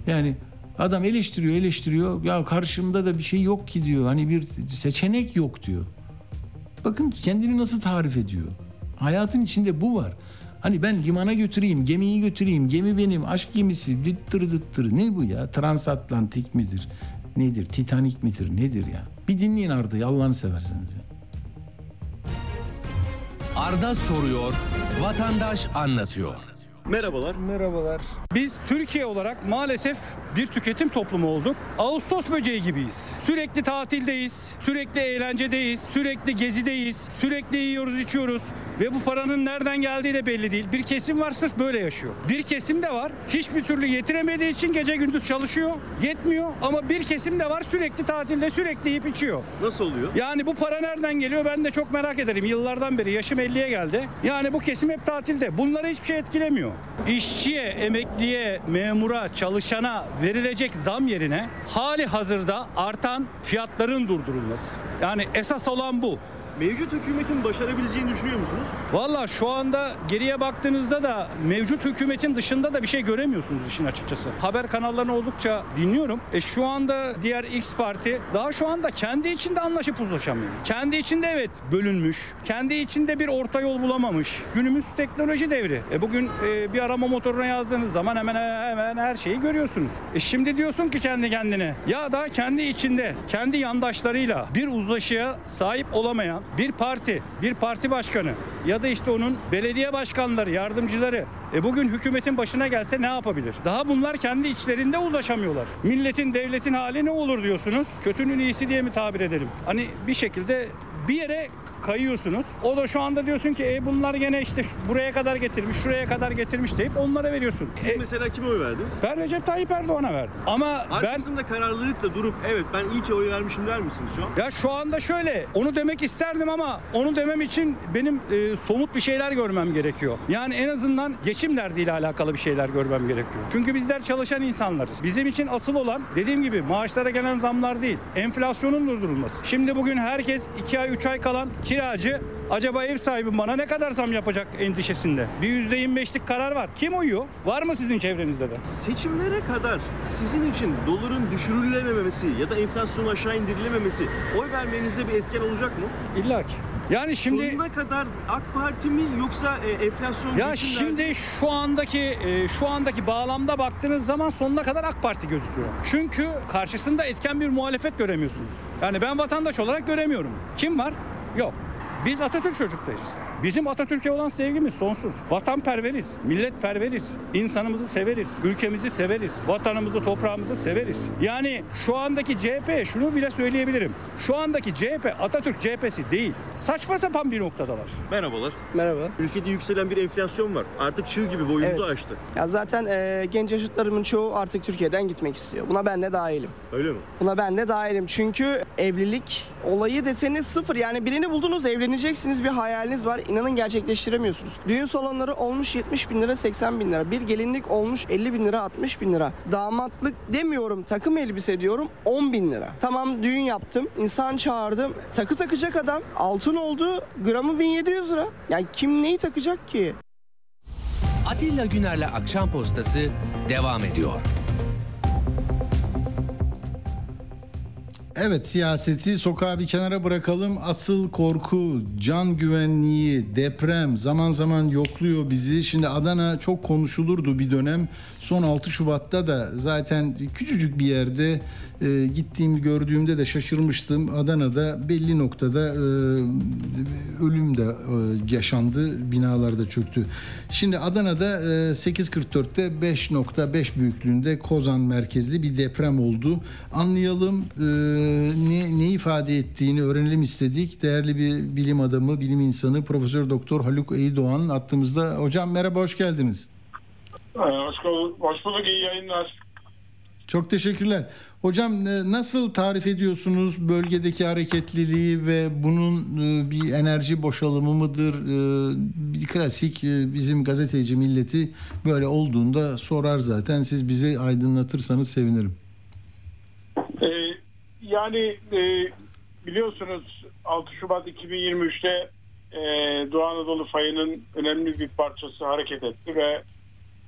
Yani adam eleştiriyor eleştiriyor ya karşımda da bir şey yok ki diyor. Hani bir seçenek yok diyor. Bakın kendini nasıl tarif ediyor. Hayatın içinde bu var. Hani ben limana götüreyim, gemiyi götüreyim, gemi benim, aşk gemisi, dıttır dıttır. Ne bu ya? Transatlantik midir? Nedir? Titanik midir? Nedir ya? Bir dinleyin Arda'yı Allah'ını severseniz ya. Arda soruyor, vatandaş anlatıyor. Merhabalar. Merhabalar. Biz Türkiye olarak maalesef bir tüketim toplumu olduk. Ağustos böceği gibiyiz. Sürekli tatildeyiz, sürekli eğlencedeyiz, sürekli gezideyiz, sürekli yiyoruz, içiyoruz. Ve bu paranın nereden geldiği de belli değil. Bir kesim var sırf böyle yaşıyor. Bir kesim de var hiçbir türlü yetiremediği için gece gündüz çalışıyor. Yetmiyor ama bir kesim de var sürekli tatilde sürekli yiyip içiyor. Nasıl oluyor? Yani bu para nereden geliyor ben de çok merak ederim. Yıllardan beri yaşım 50'ye geldi. Yani bu kesim hep tatilde. Bunları hiçbir şey etkilemiyor. İşçiye, emekliye, memura, çalışana verilecek zam yerine hali hazırda artan fiyatların durdurulması. Yani esas olan bu. Mevcut hükümetin başarabileceğini düşünüyor musunuz? Valla şu anda geriye baktığınızda da mevcut hükümetin dışında da bir şey göremiyorsunuz işin açıkçası. Haber kanallarını oldukça dinliyorum. E şu anda diğer X parti daha şu anda kendi içinde anlaşıp uzlaşamıyor. Kendi içinde evet bölünmüş. Kendi içinde bir orta yol bulamamış. Günümüz teknoloji devri. E bugün e, bir arama motoruna yazdığınız zaman hemen hemen her şeyi görüyorsunuz. E şimdi diyorsun ki kendi kendine ya da kendi içinde kendi yandaşlarıyla bir uzlaşıya sahip olamayan bir parti, bir parti başkanı ya da işte onun belediye başkanları, yardımcıları e bugün hükümetin başına gelse ne yapabilir? Daha bunlar kendi içlerinde uzlaşamıyorlar. Milletin, devletin hali ne olur diyorsunuz? Kötünün iyisi diye mi tabir edelim? Hani bir şekilde bir yere kayıyorsunuz. O da şu anda diyorsun ki e bunlar gene işte buraya kadar getirmiş, şuraya kadar getirmiş deyip onlara veriyorsun. Siz mesela kime oy verdiniz? Ben Recep Tayyip Erdoğan'a verdim. Ama ben Arkasında kararlılıkla durup evet ben iyi ki oy vermişim der misiniz şu an? Ya şu anda şöyle onu demek isterdim ama onu demem için benim e, somut bir şeyler görmem gerekiyor. Yani en azından geçim derdiyle alakalı bir şeyler görmem gerekiyor. Çünkü bizler çalışan insanlarız. Bizim için asıl olan dediğim gibi maaşlara gelen zamlar değil. Enflasyonun durdurulması. Şimdi bugün herkes 2 ay 3 ay kalan kiracı acaba ev sahibi bana ne kadar zam yapacak endişesinde. Bir %25'lik karar var. Kim uyuyor? Var mı sizin çevrenizde de? Seçimlere kadar sizin için doların düşürülememesi ya da enflasyonun aşağı indirilememesi oy vermenizde bir etken olacak mı? İlla ki. Yani şimdi Sonuna kadar AK Parti mi yoksa e, enflasyon Ya şimdi şu andaki e, şu andaki bağlamda baktığınız zaman sonuna kadar AK Parti gözüküyor. Çünkü karşısında etken bir muhalefet göremiyorsunuz. Yani ben vatandaş olarak göremiyorum. Kim var? Yok. Biz Atatürk çocuklarıyız. Bizim Atatürk'e olan sevgimiz sonsuz. Vatanperveriz, milletperveriz, insanımızı severiz, ülkemizi severiz, vatanımızı, toprağımızı severiz. Yani şu andaki CHP şunu bile söyleyebilirim. Şu andaki CHP Atatürk CHP'si değil. Saçma sapan bir noktadalar. Merhabalar. Merhaba. Ülkede yükselen bir enflasyon var. Artık çığ gibi boyumuzu Evet. aştı. Ya zaten e, genç yaşıtlarımın çoğu artık Türkiye'den gitmek istiyor. Buna ben de dahilim. Öyle mi? Buna ben de dahilim. Çünkü evlilik olayı deseniz sıfır. Yani birini buldunuz evleneceksiniz bir hayaliniz var. İnanın gerçekleştiremiyorsunuz. Düğün salonları olmuş 70 bin lira 80 bin lira. Bir gelinlik olmuş 50 bin lira 60 bin lira. Damatlık demiyorum takım elbise diyorum 10 bin lira. Tamam düğün yaptım. insan çağırdım. Takı takacak adam. Altın oldu. Gramı 1700 lira. Yani kim neyi takacak ki? Atilla Güner'le Akşam Postası devam ediyor. Evet siyaseti sokağa bir kenara bırakalım. Asıl korku, can güvenliği, deprem zaman zaman yokluyor bizi. Şimdi Adana çok konuşulurdu bir dönem. Son 6 Şubat'ta da zaten küçücük bir yerde e, gittiğim gördüğümde de şaşırmıştım. Adana'da belli noktada e, ölüm de e, yaşandı. Binalarda çöktü. Şimdi Adana'da e, 8.44'te 5.5 büyüklüğünde Kozan merkezli bir deprem oldu. Anlayalım e, ne, ne ifade ettiğini öğrenelim istedik. Değerli bir bilim adamı, bilim insanı Profesör Doktor Haluk Eydoğan attığımızda. Hocam merhaba, hoş geldiniz. Hoş bulduk, iyi yayınlar. Çok teşekkürler. Hocam e, nasıl tarif ediyorsunuz bölgedeki hareketliliği ve bunun e, bir enerji boşalımı mıdır? E, Bir klasik bizim gazeteci milleti böyle olduğunda sorar zaten. Siz bizi aydınlatırsanız sevinirim. Ee, yani e, biliyorsunuz 6 Şubat 2023'te e, Doğu Anadolu fayının önemli bir parçası hareket etti ve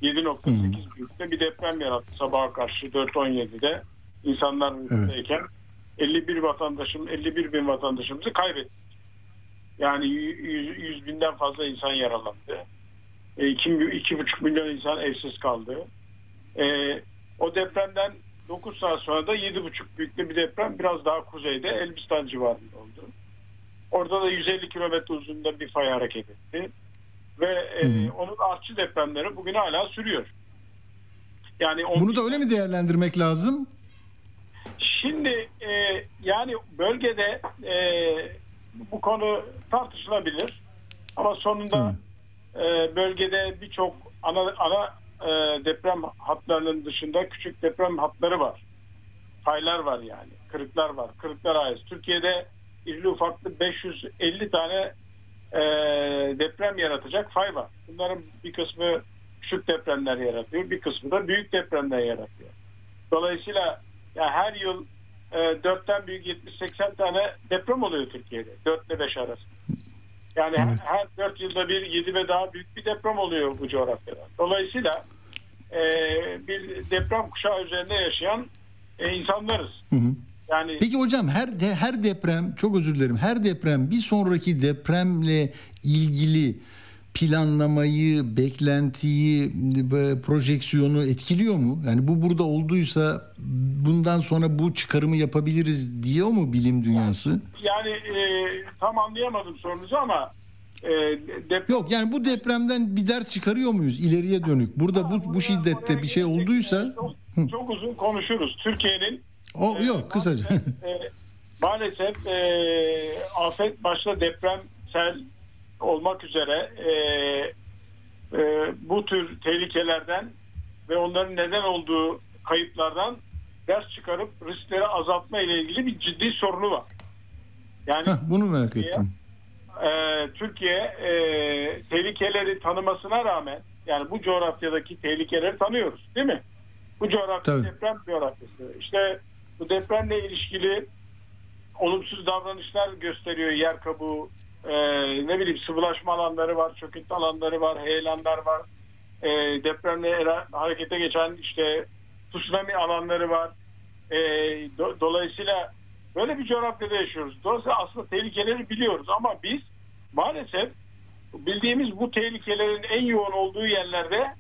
7.8 büyüklükte bir deprem yarattı sabaha karşı 4.17'de insanlar uykusundayken 51 vatandaşım 51 bin vatandaşımızı kaybettik. Yani 100, 100 binden fazla insan yaralandı. E, 2, 2,5 milyon insan evsiz kaldı. E, o depremden 9 saat sonra da 7,5 büyüklüğünde bir deprem biraz daha kuzeyde Elbistan civarında oldu. Orada da 150 kilometre uzunluğunda bir fay hareket etti. Ve e, onun artçı depremleri bugün hala sürüyor. Yani on- Bunu da öyle mi değerlendirmek lazım? Şimdi e, yani bölgede e, bu konu tartışılabilir ama sonunda e, bölgede birçok ana ana e, deprem hatlarının dışında küçük deprem hatları var. Faylar var yani. Kırıklar var. Kırıklar ait. Türkiye'de irili ufaklı 550 tane e, deprem yaratacak fay var. Bunların bir kısmı küçük depremler yaratıyor. Bir kısmı da büyük depremler yaratıyor. Dolayısıyla ya her yıl e, 4'ten büyük 70-80 tane deprem oluyor Türkiye'de. 4 ile 5 arası. Yani her, her 4 yılda bir 7 ve daha büyük bir deprem oluyor bu coğrafyada. Dolayısıyla e, bir deprem kuşağı üzerinde yaşayan e, insanlarız. Yani Peki hocam her de, her deprem çok özür dilerim. Her deprem bir sonraki depremle ilgili planlamayı, beklentiyi, böyle projeksiyonu etkiliyor mu? Yani bu burada olduysa bundan sonra bu çıkarımı yapabiliriz diyor mu bilim dünyası? yani e, tam anlayamadım sorunuzu ama e, deprem Yok yani bu depremden bir ders çıkarıyor muyuz ileriye dönük? Burada bu bu şiddette bir şey olduysa çok uzun konuşuruz. Türkiye'nin o yok kısaca. e, maalesef e, afet başta depremsel olmak üzere e, e, bu tür tehlikelerden ve onların neden olduğu kayıplardan ders çıkarıp riskleri azaltma ile ilgili bir ciddi sorunu var. Yani Heh, bunu merak ettim. e, Türkiye e, tehlikeleri tanımasına rağmen yani bu coğrafyadaki tehlikeleri tanıyoruz değil mi? Bu coğrafya Tabii. deprem coğrafyası. İşte bu depremle ilişkili olumsuz davranışlar gösteriyor yer kabuğu. e, ne bileyim sıvılaşma alanları var, çöküntü alanları var, heyelanlar var. E, depremle era- harekete geçen işte tsunami alanları var. E, do- dolayısıyla böyle bir coğrafyada yaşıyoruz. Dolayısıyla aslında tehlikeleri biliyoruz ama biz maalesef bildiğimiz bu tehlikelerin en yoğun olduğu yerlerde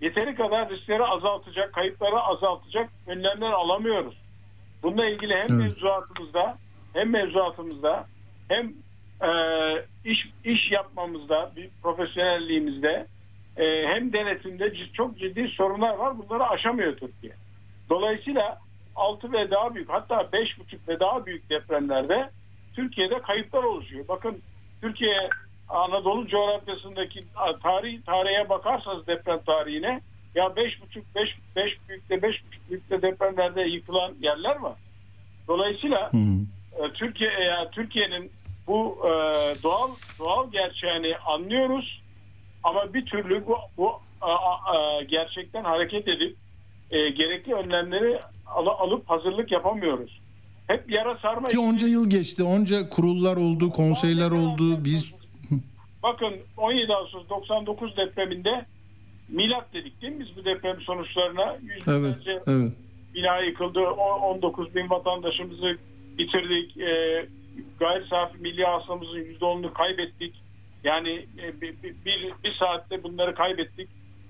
yeteri kadar riskleri azaltacak, kayıpları azaltacak önlemler alamıyoruz. Bununla ilgili hem Evet. mevzuatımızda hem mevzuatımızda hem e, iş iş yapmamızda, bir profesyonelliğimizde e, hem denetimde çok ciddi sorunlar var. Bunları aşamıyor Türkiye. Dolayısıyla 6 ve daha büyük hatta 5,5 ve daha büyük depremlerde Türkiye'de kayıplar oluşuyor. Bakın Türkiye Anadolu coğrafyasındaki tarih tarihe bakarsanız deprem tarihine ya 5,5 5 5 büyükte 5,5 büyükte depremlerde yıkılan yerler var. Dolayısıyla e, Türkiye yani Türkiye'nin bu e, doğal doğal gerçeğini anlıyoruz ama bir türlü bu, bu a, a, gerçekten hareket edip e, gerekli önlemleri al- alıp hazırlık yapamıyoruz. Hep yara sarma. Ki onca yıl geçti. Onca kurullar oldu, konseyler oldu. Biz Bakın 17 Ağustos 99 depreminde milat dedik değil mi biz bu deprem sonuçlarına? Yüz evet, evet. bina yıkıldı. O- 19 bin vatandaşımızı bitirdik. E, gayri safi milli hasılamızın %10'unu kaybettik. Yani e, bir, bir, bir, saatte bunları kaybettik.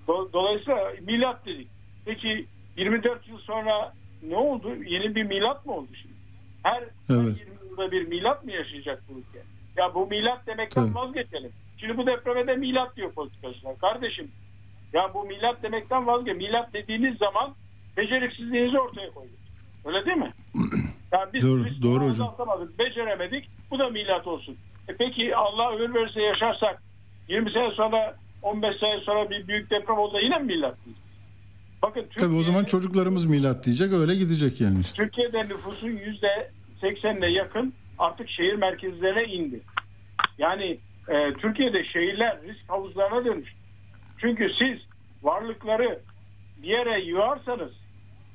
Do- Dolayısıyla milat dedik. Peki 24 yıl sonra ne oldu? Yeni bir milat mı oldu şimdi? Her Evet. 20 yılda bir milat mı yaşayacak bu ülke? Ya bu milat demekten Tabii. vazgeçelim. Şimdi bu depreme de milat diyor politikacılar. Kardeşim ya bu milat demekten vazgeç. Milat dediğiniz zaman beceriksizliğinizi ortaya koyuyorsunuz. Öyle değil mi? Yani biz Doğru, doğru hocam. beceremedik. Bu da milat olsun. E peki Allah ömür verirse yaşarsak 20 sene sonra 15 sene sonra bir büyük deprem oldu yine mi milat değil? Bakın tabii o zaman çocuklarımız milat diyecek öyle gidecek yani işte. Türkiye'de nüfusun yüzde seksenine yakın artık şehir merkezlerine indi. Yani e, Türkiye'de şehirler risk havuzlarına dönüştü. Çünkü siz varlıkları bir yere yığarsanız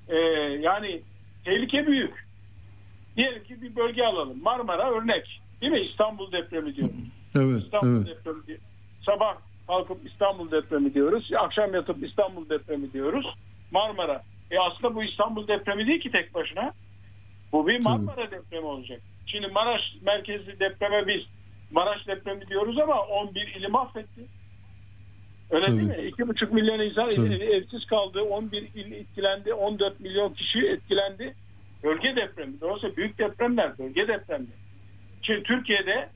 e, yani tehlike büyük. Diyelim ki bir bölge alalım. Marmara örnek. Değil mi? İstanbul depremi diyoruz. Evet, İstanbul evet. depremi diyor. Sabah kalkıp İstanbul depremi diyoruz. Akşam yatıp İstanbul depremi diyoruz. Marmara. E aslında bu İstanbul depremi değil ki tek başına. Bu bir Marmara depremi olacak. Şimdi Maraş merkezli depreme biz Maraş depremi diyoruz ama 11 ili mahvetti. Öyle değil mi? 2,5 milyon insan Tabii. evsiz kaldı. 11 il etkilendi. 14 milyon kişi etkilendi. Bölge depremi. Dolayısıyla büyük depremler bölge depremleri. Şimdi Türkiye'de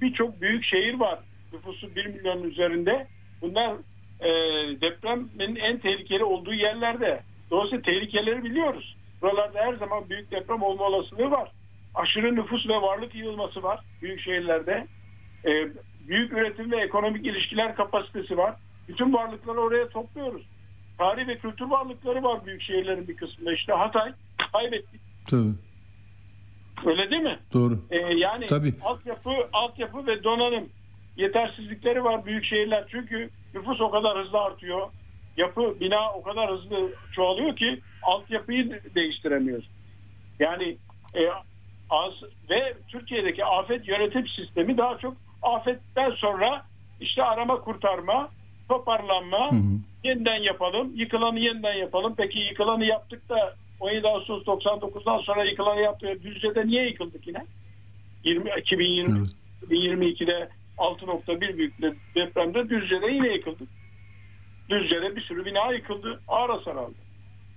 birçok büyük şehir var. Nüfusu 1 milyonun üzerinde. Bunlar e, depremin en tehlikeli olduğu yerlerde. Dolayısıyla tehlikeleri biliyoruz. Buralarda her zaman büyük deprem olma olasılığı var. Aşırı nüfus ve varlık yığılması var büyük şehirlerde. E, büyük üretim ve ekonomik ilişkiler kapasitesi var. Bütün varlıkları oraya topluyoruz. Tarih ve kültür varlıkları var büyük şehirlerin bir kısmında. İşte Hatay kaybettik. Tabii. Öyle değil mi? Doğru. Ee, yani Tabii. altyapı, altyapı ve donanım yetersizlikleri var büyük şehirler. Çünkü nüfus o kadar hızlı artıyor. Yapı, bina o kadar hızlı çoğalıyor ki altyapıyı de- değiştiremiyoruz. Yani e, az ve Türkiye'deki afet yönetim sistemi daha çok afetten sonra işte arama kurtarma, toparlanma, yeniden yapalım, yıkılanı yeniden yapalım. Peki yıkılanı yaptık da 17 Ağustos 99'dan sonra yıkılanı yaptık. Düzce'de niye yıkıldık yine? 20, 2020, 2022'de 6.1 büyük depremde Düzce'de yine yıkıldık. Düzce'de bir sürü bina yıkıldı. Ağır hasar aldı.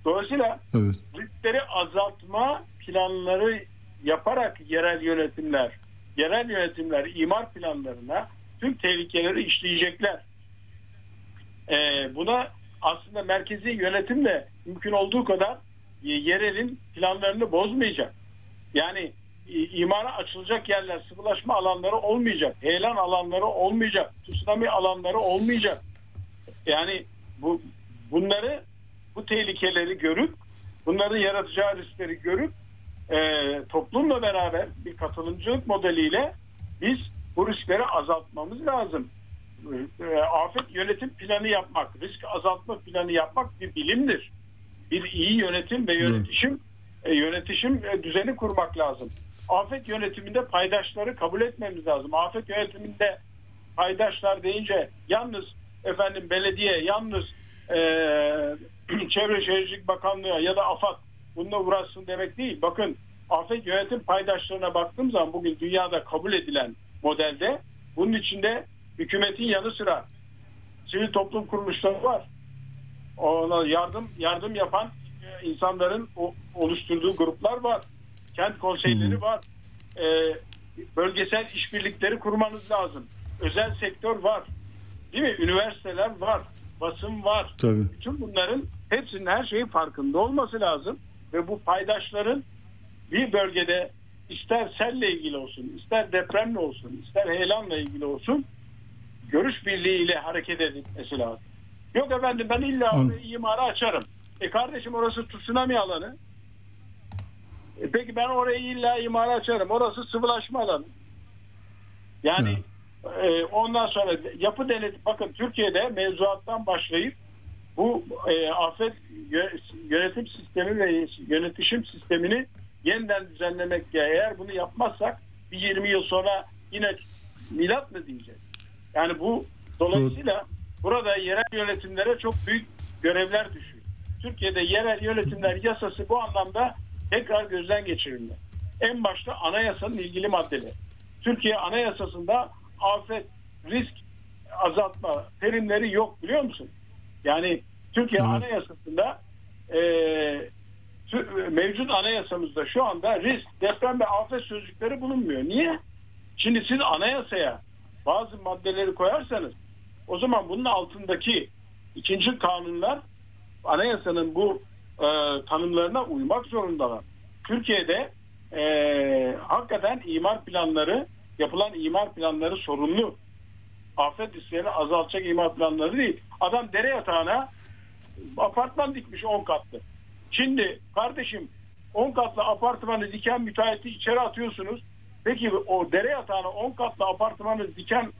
Dolayısıyla Evet. riskleri azaltma planları yaparak yerel yönetimler, yerel yönetimler imar planlarına tüm tehlikeleri işleyecekler. Ee, buna aslında merkezi yönetim de mümkün olduğu kadar e, yerelin planlarını bozmayacak. Yani e, imara açılacak yerler, sıvılaşma alanları olmayacak, heyelan alanları olmayacak, tsunami alanları olmayacak. Yani bu bunları bu tehlikeleri görüp bunların yaratacağı riskleri görüp e, toplumla beraber bir katılımcılık modeliyle biz bu riskleri azaltmamız lazım. E, afet yönetim planı yapmak, risk azaltma planı yapmak bir bilimdir. Bir iyi yönetim ve yönetişim e, yönetişim e, düzeni kurmak lazım. Afet yönetiminde paydaşları kabul etmemiz lazım. Afet yönetiminde paydaşlar deyince yalnız efendim belediye, yalnız e, Çevre Şehircilik Bakanlığı ya da AFAD bununla uğraşsın demek değil. Bakın afet yönetim paydaşlarına baktığım zaman bugün dünyada kabul edilen modelde bunun içinde hükümetin yanı sıra sivil toplum kuruluşları var. Ona yardım yardım yapan e, insanların oluşturduğu gruplar var. Kent konseyleri var. E, bölgesel işbirlikleri kurmanız lazım. Özel sektör var. Değil mi? Üniversiteler var. Basın var. Tabii. Bütün bunların hepsinin her şeyin farkında olması lazım. Ve bu paydaşların bir bölgede ister selle ilgili olsun, ister depremle olsun, ister heyelanla ilgili olsun görüş birliğiyle hareket edilmesi lazım. Yok efendim ben illa orayı imara açarım. E kardeşim orası tsunami alanı. E peki ben orayı illa imara açarım. Orası sıvılaşma alanı. Yani e, ondan sonra yapı denet bakın Türkiye'de mevzuattan başlayıp bu e, afet yö- yönetim sistemi ve yönetişim sistemini yeniden düzenlemek ya eğer bunu yapmazsak bir 20 yıl sonra yine milat mı diyeceğiz? Yani bu dolayısıyla burada yerel yönetimlere çok büyük görevler düşüyor. Türkiye'de yerel yönetimler yasası bu anlamda tekrar gözden geçirilmeli. En başta anayasanın ilgili maddeleri. Türkiye anayasasında afet, risk azaltma terimleri yok biliyor musun? Yani Türkiye anayasasında e, mevcut anayasamızda şu anda risk, deprem ve afet sözcükleri bulunmuyor. Niye? Şimdi siz anayasaya bazı maddeleri koyarsanız o zaman bunun altındaki ikinci kanunlar anayasanın bu e, tanımlarına uymak zorundalar. Türkiye'de e, hakikaten imar planları yapılan imar planları sorunlu. Afet risklerini azaltacak imar planları değil. Adam dere yatağına apartman dikmiş 10 katlı. Şimdi kardeşim 10 katlı apartmanı diken müteahhiti içeri atıyorsunuz. Peki o dere yatağına 10 katlı apartmanı diken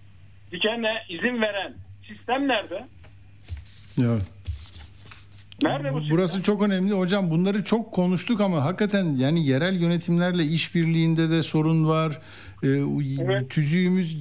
dikenle izin veren sistem nerede? Ya. Nerede bu Burası çok önemli hocam. Bunları çok konuştuk ama hakikaten yani yerel yönetimlerle işbirliğinde de sorun var. Ee, Tüzüğümüz,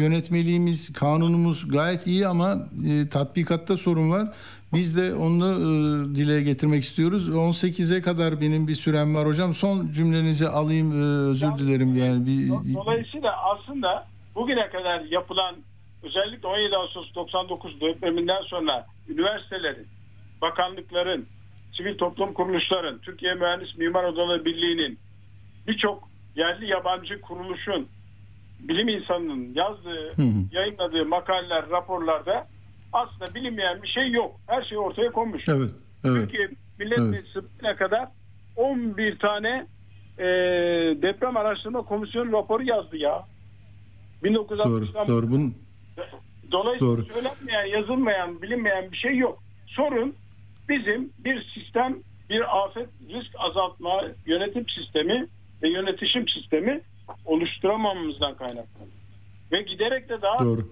yönetmeliğimiz, kanunumuz gayet iyi ama e, tatbikatta sorun var. Biz de onu e, dile getirmek istiyoruz. 18'e kadar benim bir sürem var hocam. Son cümlenizi alayım. e, özür dilerim yani bir Dolayısıyla aslında bugüne kadar yapılan özellikle 17 Ağustos 99 depreminden sonra üniversitelerin, bakanlıkların, sivil toplum kuruluşların, Türkiye Mühendis Mimar Odaları Birliği'nin birçok yerli yabancı kuruluşun bilim insanının yazdığı, Hı hı. yayınladığı makaleler, raporlarda aslında bilinmeyen bir şey yok. Her şey ortaya konmuş. Evet. Evet. Türkiye Millet Evet. Meclisi'ne kadar 11 tane e, deprem araştırma komisyonu raporu yazdı ya. Doğru. 1960'dan Doğru. Bunun Dolayısıyla Doğru. söylenmeyen, yazılmayan, bilinmeyen bir şey yok. Sorun bizim bir sistem, bir afet risk azaltma yönetim sistemi ve yönetişim sistemi oluşturamamamızdan kaynaklanıyor. Ve giderek de daha Doğru.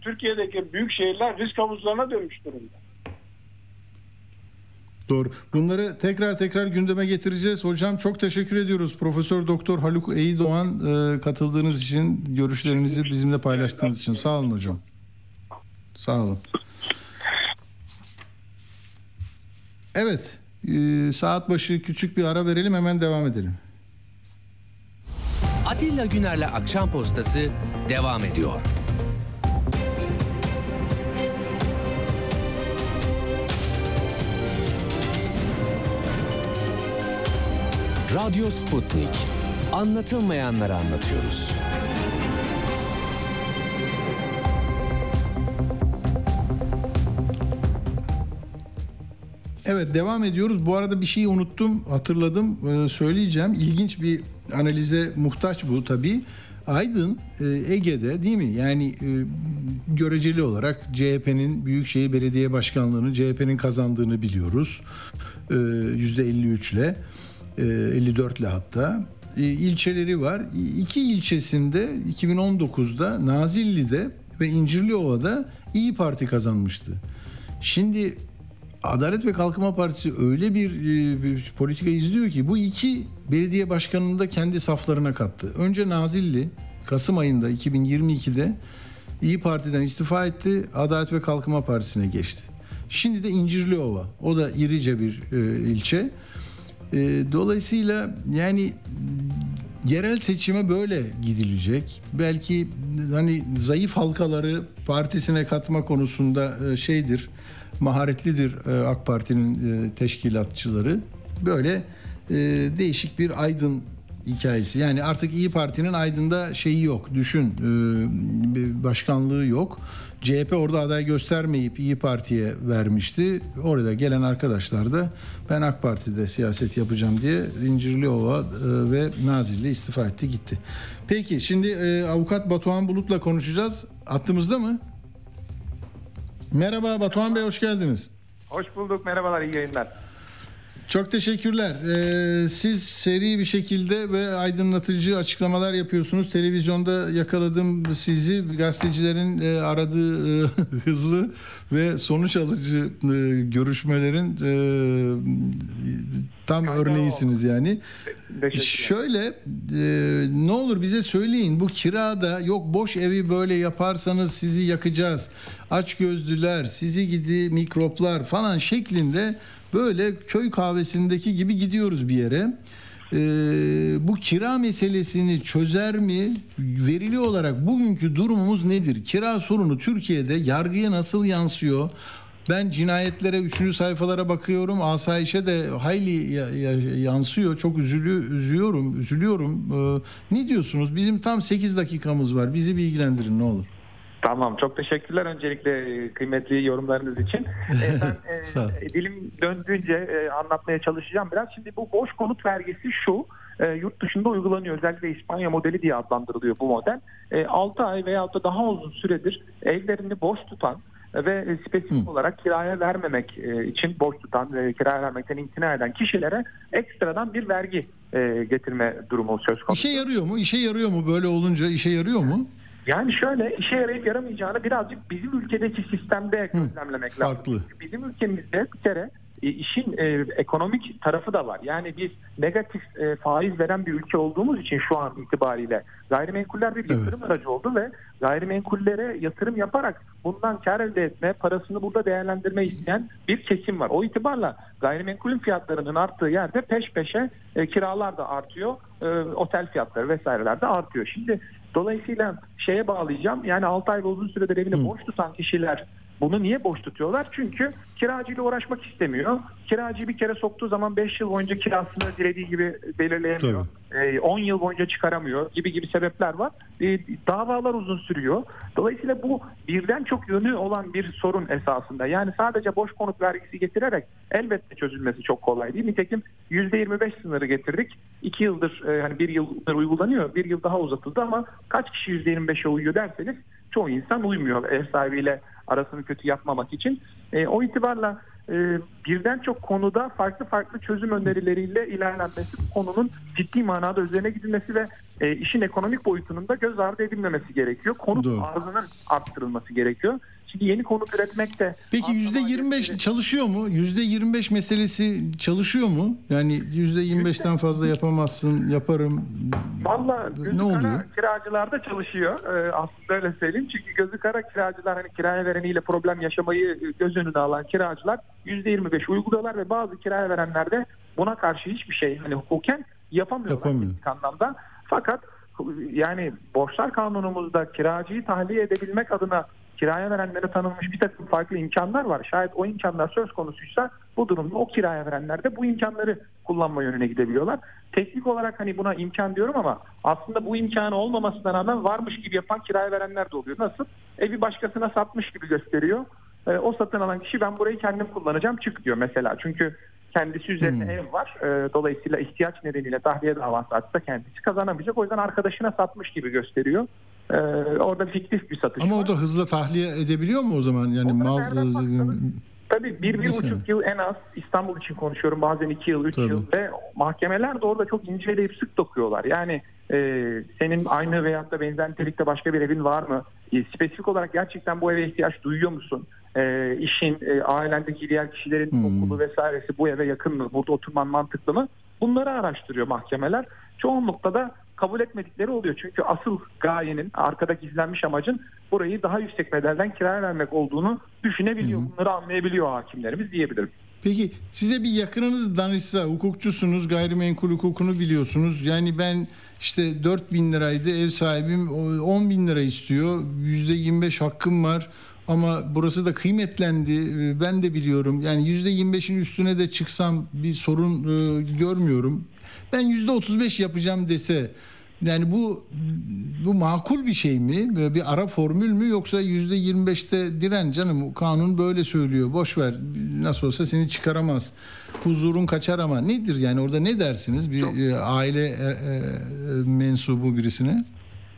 Türkiye'deki büyük şehirler risk havuzlarına dönmüş durumda. Doğru. Bunları tekrar tekrar gündeme getireceğiz. Hocam çok teşekkür ediyoruz. Profesör Doktor Haluk Eydoğan e, katıldığınız için, görüşlerinizi bizimle paylaştığınız için. Sağ olun hocam. Sağ olun. Evet. e, saat başı küçük bir ara verelim hemen devam edelim. Atilla Güner'le Akşam Postası devam ediyor. Radyo Sputnik. Anlatılmayanları anlatıyoruz. Evet devam ediyoruz. Bu arada bir şeyi unuttum, hatırladım, e, söyleyeceğim. İlginç bir analize muhtaç bu tabii. Aydın e, Ege'de değil mi? Yani e, göreceli olarak CHP'nin Büyükşehir Belediye Başkanlığı'nı CHP'nin kazandığını biliyoruz. E, %53 ile, e, 54 ile hatta. E, ilçeleri var. İki ilçesinde 2019'da Nazilli'de ve İncirliova'da İyi Parti kazanmıştı. Şimdi Adalet ve Kalkınma Partisi öyle bir, e, bir politika izliyor ki bu iki belediye başkanını da kendi saflarına kattı. Önce Nazilli Kasım ayında 2022'de İyi Parti'den istifa etti. Adalet ve Kalkınma Partisi'ne geçti. Şimdi de İncirliova. O da irice bir e, ilçe. E, dolayısıyla yani yerel seçime böyle gidilecek. Belki hani zayıf halkaları partisine katma konusunda e, şeydir, maharetlidir e, AK Parti'nin e, teşkilatçıları. Böyle e, değişik bir aydın hikayesi. Yani artık İyi Parti'nin Aydın'da şeyi yok. Düşün başkanlığı yok. CHP orada aday göstermeyip İyi Parti'ye vermişti. Orada gelen arkadaşlar da ben AK Parti'de siyaset yapacağım diye İncirliova ve Nazilli istifa etti gitti. Peki şimdi avukat Batuhan Bulut'la konuşacağız. Attığımızda mı? Merhaba Batuhan Bey hoş geldiniz. Hoş bulduk. Merhabalar, iyi yayınlar. Çok teşekkürler. Ee, siz seri bir şekilde ve aydınlatıcı açıklamalar yapıyorsunuz. Televizyonda yakaladım sizi. Gazetecilerin e, aradığı e, hızlı ve sonuç alıcı e, görüşmelerin e, tam örneğisiniz yani. Şöyle e, ne olur bize söyleyin bu kirada yok boş evi böyle yaparsanız sizi yakacağız. Aç gözlüler, sizi gidi mikroplar falan şeklinde böyle köy kahvesindeki gibi gidiyoruz bir yere. Ee, bu kira meselesini çözer mi? Verili olarak bugünkü durumumuz nedir? Kira sorunu Türkiye'de yargıya nasıl yansıyor? Ben cinayetlere, üçüncü sayfalara bakıyorum. Asayişe de hayli yansıyor. Çok üzülü, üzüyorum, üzülüyorum. Ee, ne diyorsunuz? Bizim tam 8 dakikamız var. Bizi bilgilendirin ne olur. Tamam çok teşekkürler öncelikle e, kıymetli yorumlarınız için. Ee, ben e, dilim döndüğünce e, anlatmaya çalışacağım biraz. Şimdi bu boş konut vergisi şu e, yurt dışında uygulanıyor. Özellikle İspanya modeli diye adlandırılıyor bu model. E, 6 ay veya da daha uzun süredir evlerini boş tutan ve spesifik Hı. olarak kiraya vermemek e, için boş tutan ve kiraya vermekten imtina eden kişilere ekstradan bir vergi e, getirme durumu söz konusu. İşe yarıyor mu? İşe yarıyor mu? Böyle olunca işe yarıyor mu? Yani şöyle işe yarayıp yaramayacağını birazcık bizim ülkedeki sistemde gözlemlemek Hı, farklı. lazım. Bizim ülkemizde bir kere e, işin e, ekonomik tarafı da var. Yani biz negatif e, faiz veren bir ülke olduğumuz için şu an itibariyle gayrimenkuller bir yatırım evet. aracı oldu ve gayrimenkullere yatırım yaparak bundan kar elde etme, parasını burada değerlendirme isteyen bir kesim var. O itibarla gayrimenkulün fiyatlarının arttığı yerde peş peşe e, kiralar da artıyor, e, otel fiyatları vesaireler de artıyor. Şimdi Dolayısıyla şeye bağlayacağım. Yani 6 ay ve uzun süredir evini Hı. boş tutan kişiler bunu niye boş tutuyorlar? Çünkü kiracıyla uğraşmak istemiyor. Kiracıyı bir kere soktuğu zaman 5 yıl boyunca kirasını dilediği gibi belirleyemiyor. Tabii. 10 yıl boyunca çıkaramıyor gibi gibi sebepler var. Davalar uzun sürüyor. Dolayısıyla bu birden çok yönü olan bir sorun esasında. Yani sadece boş konut vergisi getirerek elbette çözülmesi çok kolay değil. Nitekim %25 sınırı getirdik. 2 yıldır hani bir yıldır uygulanıyor. Bir yıl daha uzatıldı ama kaç kişi %25'e uyuyor derseniz çoğu insan uymuyor ev sahibiyle arasını kötü yapmamak için. E, o itibarla e, birden çok konuda farklı farklı çözüm önerileriyle ilerlenmesi, konunun ciddi manada üzerine gidilmesi ve e, işin ekonomik boyutunun da göz ardı edilmemesi gerekiyor. Konut Doğru. arzının arttırılması gerekiyor. Şimdi yeni konut üretmek de... Peki %25 çalışıyor mu? %25 meselesi çalışıyor mu? Yani %25'ten fazla yapamazsın, yaparım. Valla gözü ne oluyor? kara kiracılarda çalışıyor. Ee, aslında öyle söyleyeyim. Çünkü gözü kara kiracılar hani kiraya vereniyle problem yaşamayı göz önüne alan kiracılar %25 uyguluyorlar ve bazı kiraya verenler de buna karşı hiçbir şey hani hukuken yapamıyorlar. Yapamıyor. anlamda. Fakat yani borçlar kanunumuzda kiracıyı tahliye edebilmek adına kiraya verenlere tanınmış bir takım farklı imkanlar var. Şayet o imkanlar söz konusuysa bu durumda o kiraya verenler de bu imkanları kullanma yönüne gidebiliyorlar. Teknik olarak hani buna imkan diyorum ama aslında bu imkanı olmamasına rağmen varmış gibi yapan kiraya verenler de oluyor. Nasıl? Evi başkasına satmış gibi gösteriyor. E, o satın alan kişi ben burayı kendim kullanacağım çık diyor mesela. Çünkü kendisi üzerine hmm. ev var. E, dolayısıyla ihtiyaç nedeniyle tahliye davası açsa kendisi kazanamayacak. O yüzden arkadaşına satmış gibi gösteriyor. Ee, orada fiktif bir satış Ama var. o da hızla tahliye edebiliyor mu o zaman? Yani mal Tabii bir, bir buçuk yıl en az İstanbul için konuşuyorum bazen iki yıl, üç Tabii. yıl ve mahkemeler de orada çok inceleyip sık dokuyorlar. Yani e, senin aynı veyahut da benzer nitelikte başka bir evin var mı? E, spesifik olarak gerçekten bu eve ihtiyaç duyuyor musun? E, işin, e, ailendeki diğer kişilerin hmm. okulu vesairesi bu eve yakın mı? Burada oturman mantıklı mı? Bunları araştırıyor mahkemeler. Çoğunlukla da kabul etmedikleri oluyor. Çünkü asıl gayenin, arkada gizlenmiş amacın burayı daha yüksek bedelden kiraya vermek olduğunu düşünebiliyor. Hı. Bunları anlayabiliyor hakimlerimiz diyebilirim. Peki size bir yakınınız danışsa, hukukçusunuz, gayrimenkul hukukunu biliyorsunuz. Yani ben işte 4 bin liraydı ev sahibim 10 bin lira istiyor. %25 hakkım var ama burası da kıymetlendi. Ben de biliyorum. Yani %25'in üstüne de çıksam bir sorun e, görmüyorum. ben yüzde 35 yapacağım dese yani bu bu makul bir şey mi? Böyle bir ara formül mü yoksa yüzde 25'te diren canım kanun böyle söylüyor. Boş ver. Nasıl olsa seni çıkaramaz. Huzurun kaçar ama nedir yani orada ne dersiniz bir e, aile e, e, mensubu birisine?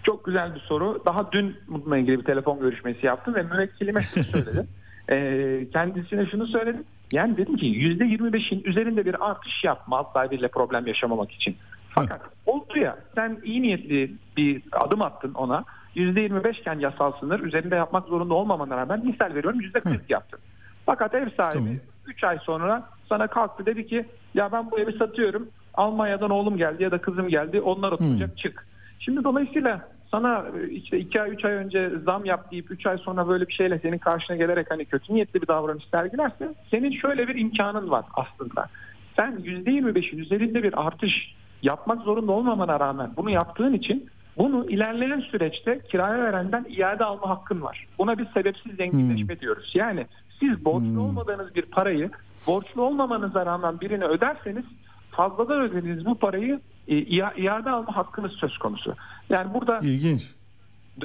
Çok güzel bir soru. Daha dün bununla ilgili bir telefon görüşmesi yaptım ve müvekkilime şunu söyledim. Ee, kendisine şunu söyledim. Yani dedim ki %25'in üzerinde bir artış yap mal sahibiyle problem yaşamamak için. Fakat oldu ya sen iyi niyetli bir adım attın ona. %25 iken yasal sınır üzerinde yapmak zorunda olmamana rağmen misal veriyorum %40 yaptın. Fakat ev sahibi 3 ay sonra sana kalktı dedi ki ya ben bu evi satıyorum. Almanya'dan oğlum geldi ya da kızım geldi onlar oturacak çık. Şimdi dolayısıyla sana e, işte 2 ay 3 ay önce zam yap deyip 3 ay sonra böyle bir şeyle senin karşına gelerek hani kötü niyetli bir davranış sergilerse senin şöyle bir imkanın var aslında. Sen %25'in üzerinde bir artış yapmak zorunda olmamana rağmen bunu yaptığın için bunu ilerleyen süreçte kiraya verenden iade alma hakkın var. Buna bir sebepsiz zenginleşme diyoruz. Yani siz borçlu olmadığınız bir parayı borçlu olmamanıza rağmen birine öderseniz fazladan ödediğiniz bu parayı iade alma hakkınız söz konusu. Yani burada ilginç.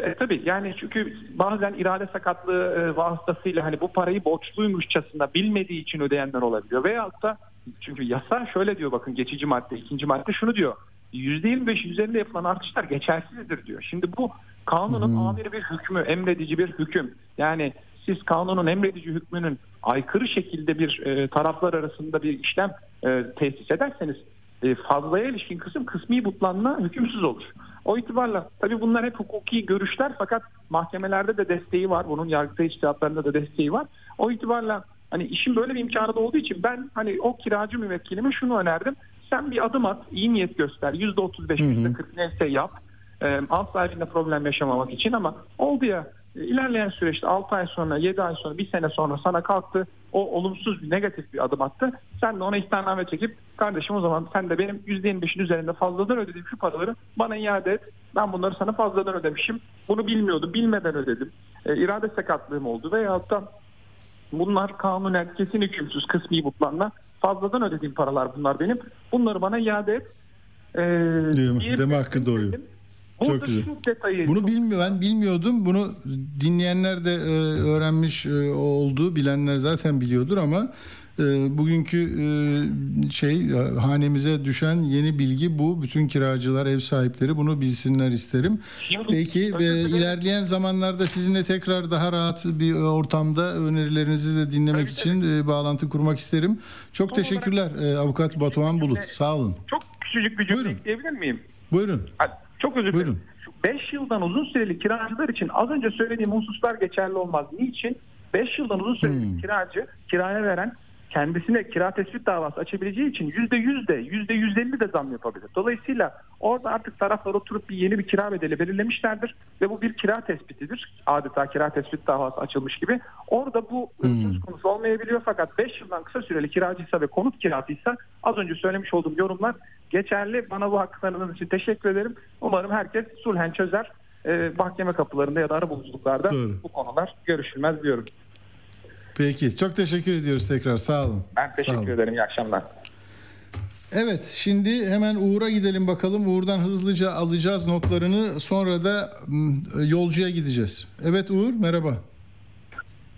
E, tabii yani çünkü bazen irade sakatlığı e, vasıtasıyla hani bu parayı borçluymuşçasına bilmediği için ödeyenler olabiliyor. Veyahut da çünkü yasa şöyle diyor bakın geçici madde ikinci madde şunu diyor. %25 üzerinde yapılan artışlar geçersizdir diyor. Şimdi bu kanunun amiri bir hükmü, emredici bir hüküm. Yani siz kanunun emredici hükmünün aykırı şekilde bir e, taraflar arasında bir işlem e, tesis ederseniz e, fazlaya ilişkin kısım kısmi butlanma hükümsüz olur. O itibarla tabii bunlar hep hukuki görüşler fakat mahkemelerde de desteği var. Bunun yargıtay içtihatlarında da desteği var. O itibarla hani işin böyle bir imkanı da olduğu için ben hani o kiracı müvekkilime şunu önerdim. Sen bir adım at, iyi niyet göster. %35, %40 neyse yap. E, alt sahibinde problem yaşamamak için ama oldu ya e, ilerleyen süreçte 6 ay sonra, 7 ay sonra, 1 sene sonra sana kalktı. O olumsuz bir negatif bir adım attı. Sen de ona ihtarname çekip kardeşim o zaman sen de benim %25'in üzerinde fazladan ödediğim şu paraları bana iade et. Ben bunları sana fazladan ödemişim. Bunu bilmiyordum. Bilmeden ödedim. E, irade sakatlığım oldu veyahut da bunlar kanunen kesin hükümsüz kısmi butlanma fazladan ödediğim paralar bunlar benim. Bunları bana iade et. E, Diyorum, diye- deme hakkı doğuyor. Burada Çok güzel. şu detayı Bunu bilmiyor ben bilmiyordum. Bunu dinleyenler de e, öğrenmiş e, oldu. Bilenler zaten biliyordur ama e, bugünkü e, şey e, hanemize düşen yeni bilgi bu. Bütün kiracılar, ev sahipleri bunu bilsinler isterim. Peki ve ilerleyen zamanlarda sizinle tekrar daha rahat bir ortamda önerilerinizi de dinlemek için e, bağlantı kurmak isterim. Çok teşekkürler e, avukat Batuhan Bulut. Sağ olun. Çok küçücük bir cümle ekleyebilir miyim? Buyurun. Ha, Çok özür dilerim. 5 yıldan uzun süreli kiracılar için az önce söylediğim hususlar geçerli olmaz. Niçin? 5 yıldan uzun süreli bir kiracı kiraya veren kendisine kira tespit davası açabileceği için %100 de %150 de zam yapabilir. Dolayısıyla orada artık taraflar oturup bir yeni bir kira bedeli belirlemişlerdir ve bu bir kira tespitidir. Adeta kira tespit davası açılmış gibi. Orada bu söz konusu olmayabiliyor fakat 5 yıldan kısa süreli kiracıysa ve konut kirasıysa az önce söylemiş olduğum yorumlar geçerli. Bana bu hakkı tanıdığınız için teşekkür ederim. Umarım herkes sulhen çözer. Ee, mahkeme kapılarında ya da arabuluculuklarda bu konular görüşülmez diyorum. Peki çok teşekkür ediyoruz tekrar sağ olun. Ben Sağ teşekkür olun. ederim. İyi akşamlar. Evet şimdi hemen Uğur'a gidelim bakalım. Uğur'dan hızlıca alacağız notlarını sonra da yolcuya gideceğiz. Evet Uğur merhaba.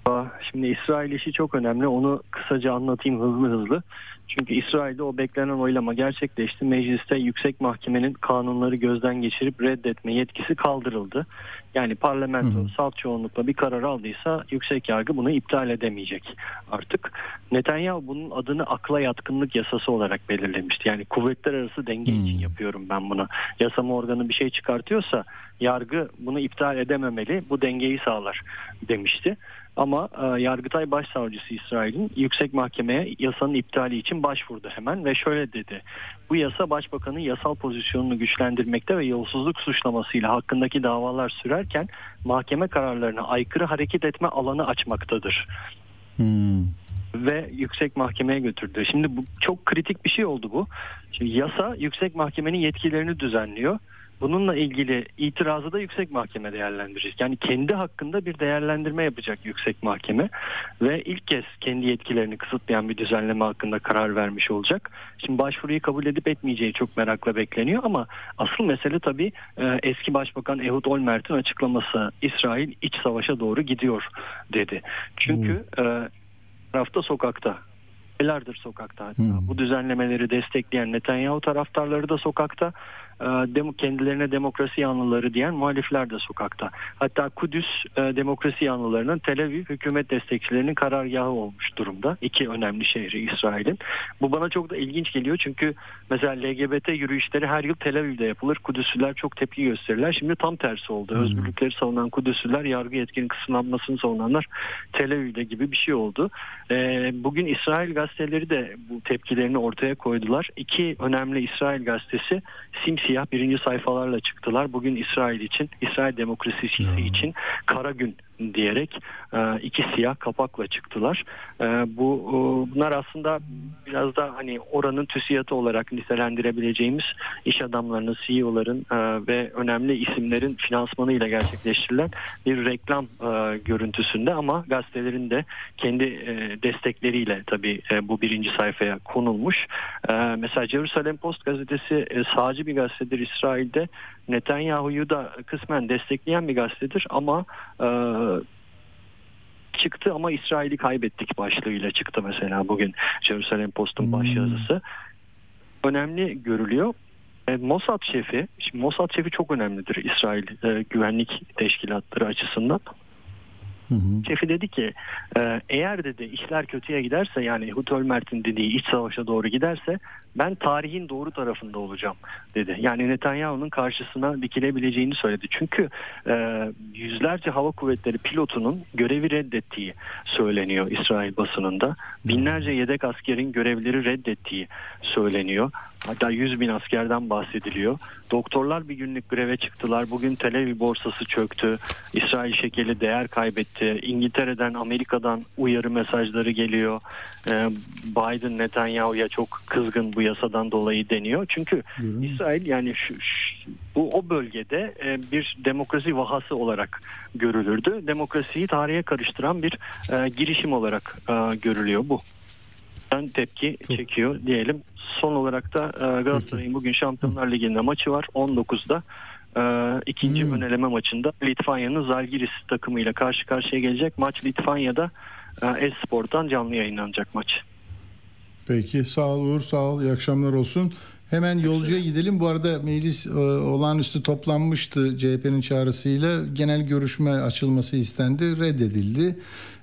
Aa, Şimdi İsrail işi çok önemli. Onu kısaca anlatayım hızlı hızlı. Çünkü İsrail'de o beklenen oylama gerçekleşti. Mecliste yüksek mahkemenin kanunları gözden geçirip reddetme yetkisi kaldırıldı. Yani parlamento salt çoğunlukla bir karar aldıysa yüksek yargı bunu iptal edemeyecek artık. Netanyahu bunun adını akla yatkınlık yasası olarak belirlemişti. Yani kuvvetler arası denge için yapıyorum ben bunu. Yasama organı bir şey çıkartıyorsa yargı bunu iptal edememeli. Bu dengeyi sağlar demişti. Ama e, Yargıtay Başsavcısı İsrail'in yüksek mahkemeye yasanın iptali için başvurdu hemen ve şöyle dedi. Bu yasa başbakanın yasal pozisyonunu güçlendirmekte ve yolsuzluk suçlamasıyla hakkındaki davalar sürerken mahkeme kararlarına aykırı hareket etme alanı açmaktadır ve yüksek mahkemeye götürdü. Şimdi bu çok kritik bir şey oldu bu. Şimdi yasa yüksek mahkemenin yetkilerini düzenliyor bununla ilgili itirazı da yüksek mahkeme değerlendirecek. Yani kendi hakkında bir değerlendirme yapacak yüksek mahkeme ve ilk kez kendi yetkilerini kısıtlayan bir düzenleme hakkında karar vermiş olacak. Şimdi başvuruyu kabul edip etmeyeceği çok merakla bekleniyor ama asıl mesele tabii e, eski başbakan Ehud Olmert'in açıklaması İsrail iç savaşa doğru gidiyor dedi. Çünkü e, tarafta sokakta aylardır sokakta hatta. Bu düzenlemeleri destekleyen Netanyahu taraftarları da sokakta. E, kendilerine demokrasi yanlıları diyen muhalifler de sokakta. Hatta Kudüs e, demokrasi yanlılarının Tel Aviv hükümet destekçilerinin karargahı olmuş durumda. İki önemli şehri İsrail'in. Bu bana çok da ilginç geliyor çünkü mesela LGBT yürüyüşleri her yıl Tel Aviv'de yapılır. Kudüsliler çok tepki gösterirler. Şimdi tam tersi oldu. Özgürlükleri savunan Kudüsliler yargı yetkinin kısıtlanmasını savunanlar Tel Aviv'de gibi bir şey oldu. E, bugün İsrail gazeteleri de bu tepkilerini ortaya koydular. İki önemli İsrail gazetesi simsiyah birinci sayfalarla çıktılar. Bugün İsrail için, İsrail demokrasisi için kara gün diyerek e, iki siyah kapakla çıktılar. E, bu e, bunlar aslında biraz da hani oranın TÜSİAD'ı olarak nitelendirebileceğimiz iş adamlarının, CEO'ların ve önemli isimlerin finansmanıyla gerçekleştirilen bir reklam görüntüsünde ama gazetelerin de kendi destekleriyle tabii bu birinci sayfaya konulmuş. Mesela Jerusalem Post gazetesi e, sağcı bir gazetedir İsrail'de. Netanyahu'yu da kısmen destekleyen bir gazetedir ama e, çıktı ama İsrail'i kaybettik başlığıyla çıktı mesela bugün Jerusalem Post'un başyazısı. Önemli görülüyor. E, Mossad şefi, şimdi Mossad şefi çok önemlidir İsrail e, güvenlik teşkilatları açısından. Şefi dedi ki e, eğer dedi işler kötüye giderse yani Hut Ölmert'in dediği iç savaşa doğru giderse ben tarihin doğru tarafında olacağım dedi. Yani Netanyahu'nun karşısına dikilebileceğini söyledi. Çünkü e, yüzlerce hava kuvvetleri pilotunun görevi reddettiği söyleniyor İsrail basınında. Binlerce yedek askerin görevleri reddettiği söyleniyor. Hatta 100 bin askerden bahsediliyor. Doktorlar bir günlük greve çıktılar. Bugün Tel Aviv borsası çöktü. İsrail şekeli değer kaybetti. İngiltere'den, Amerika'dan uyarı mesajları geliyor. Ee, Biden Netanyahu'ya çok kızgın bu yasadan dolayı deniyor. Çünkü İsrail yani şu, şu- bu o bölgede e, bir demokrasi vahası olarak görülürdü. Demokrasiyi tarihe karıştıran bir e, girişim olarak e, görülüyor bu. Ben tepki çekiyor diyelim. Son olarak da e, Galatasaray'ın bugün Şampiyonlar Ligi'nde maçı var 19'da. E, ikinci ön eleme maçında Litvanya'nın Zalgiris takımıyla karşı karşıya gelecek. Maç Litvanya'da e, Espor'dan canlı yayınlanacak maç. Peki sağ ol Uğur sağ ol iyi akşamlar olsun. Hemen yolcuya gidelim. Bu arada meclis e, olağanüstü toplanmıştı CHP'nin çağrısıyla. Genel görüşme açılması istendi. Reddedildi.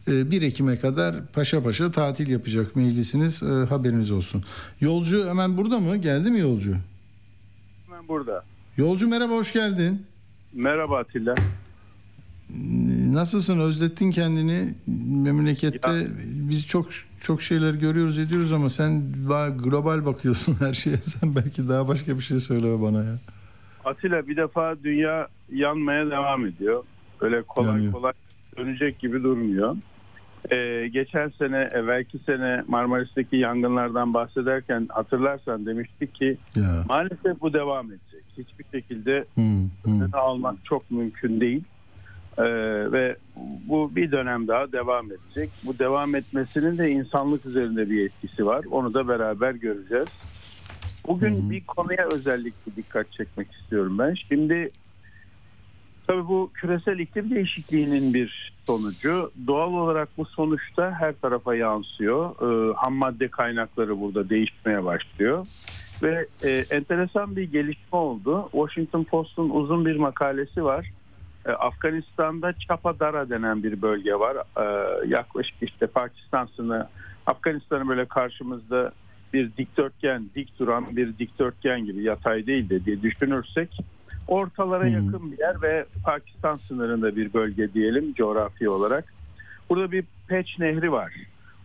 E, 1 Ekim'e kadar paşa paşa tatil yapacak meclisiniz. E, haberiniz olsun. Yolcu hemen burada mı? Geldi mi yolcu? Hemen burada. Yolcu merhaba hoş geldin. Merhaba Atilla. Nasılsın? Özlettin kendini memlekette. Biz çok çok şeyler görüyoruz ediyoruz ama sen ba- global bakıyorsun her şeye. Sen belki daha başka bir şey söyle bana ya. Atilla bir defa dünya yanmaya devam ediyor. Öyle kolay Yanıyor. kolay dönecek gibi durmuyor. Ee, geçen sene, evvelki sene Marmaris'teki yangınlardan bahsederken hatırlarsan demiştik ki Ya. maalesef bu devam edecek. Hiçbir şekilde Hmm, hmm. almak çok mümkün değil. Ee, ve bu bir dönem daha devam edecek. Bu devam etmesinin de insanlık üzerinde bir etkisi var. Onu da beraber göreceğiz. Bugün bir konuya özellikle dikkat çekmek istiyorum ben. Şimdi tabii bu küresel iklim değişikliğinin bir sonucu. Doğal olarak bu sonuçta her tarafa yansıyor. Ee, ham madde kaynakları burada değişmeye başlıyor. Ve e, enteresan bir gelişme oldu. Washington Post'un uzun bir makalesi var. E, Afganistan'da Chapadara denen bir bölge var. E, yaklaşık işte Pakistan sınırı, Afganistan'ın böyle karşımızda bir dikdörtgen, dik duran bir dikdörtgen gibi yatay değil de diye düşünürsek ortalara yakın bir yer ve Pakistan sınırında bir bölge diyelim coğrafi olarak. Burada bir Peç Nehri var.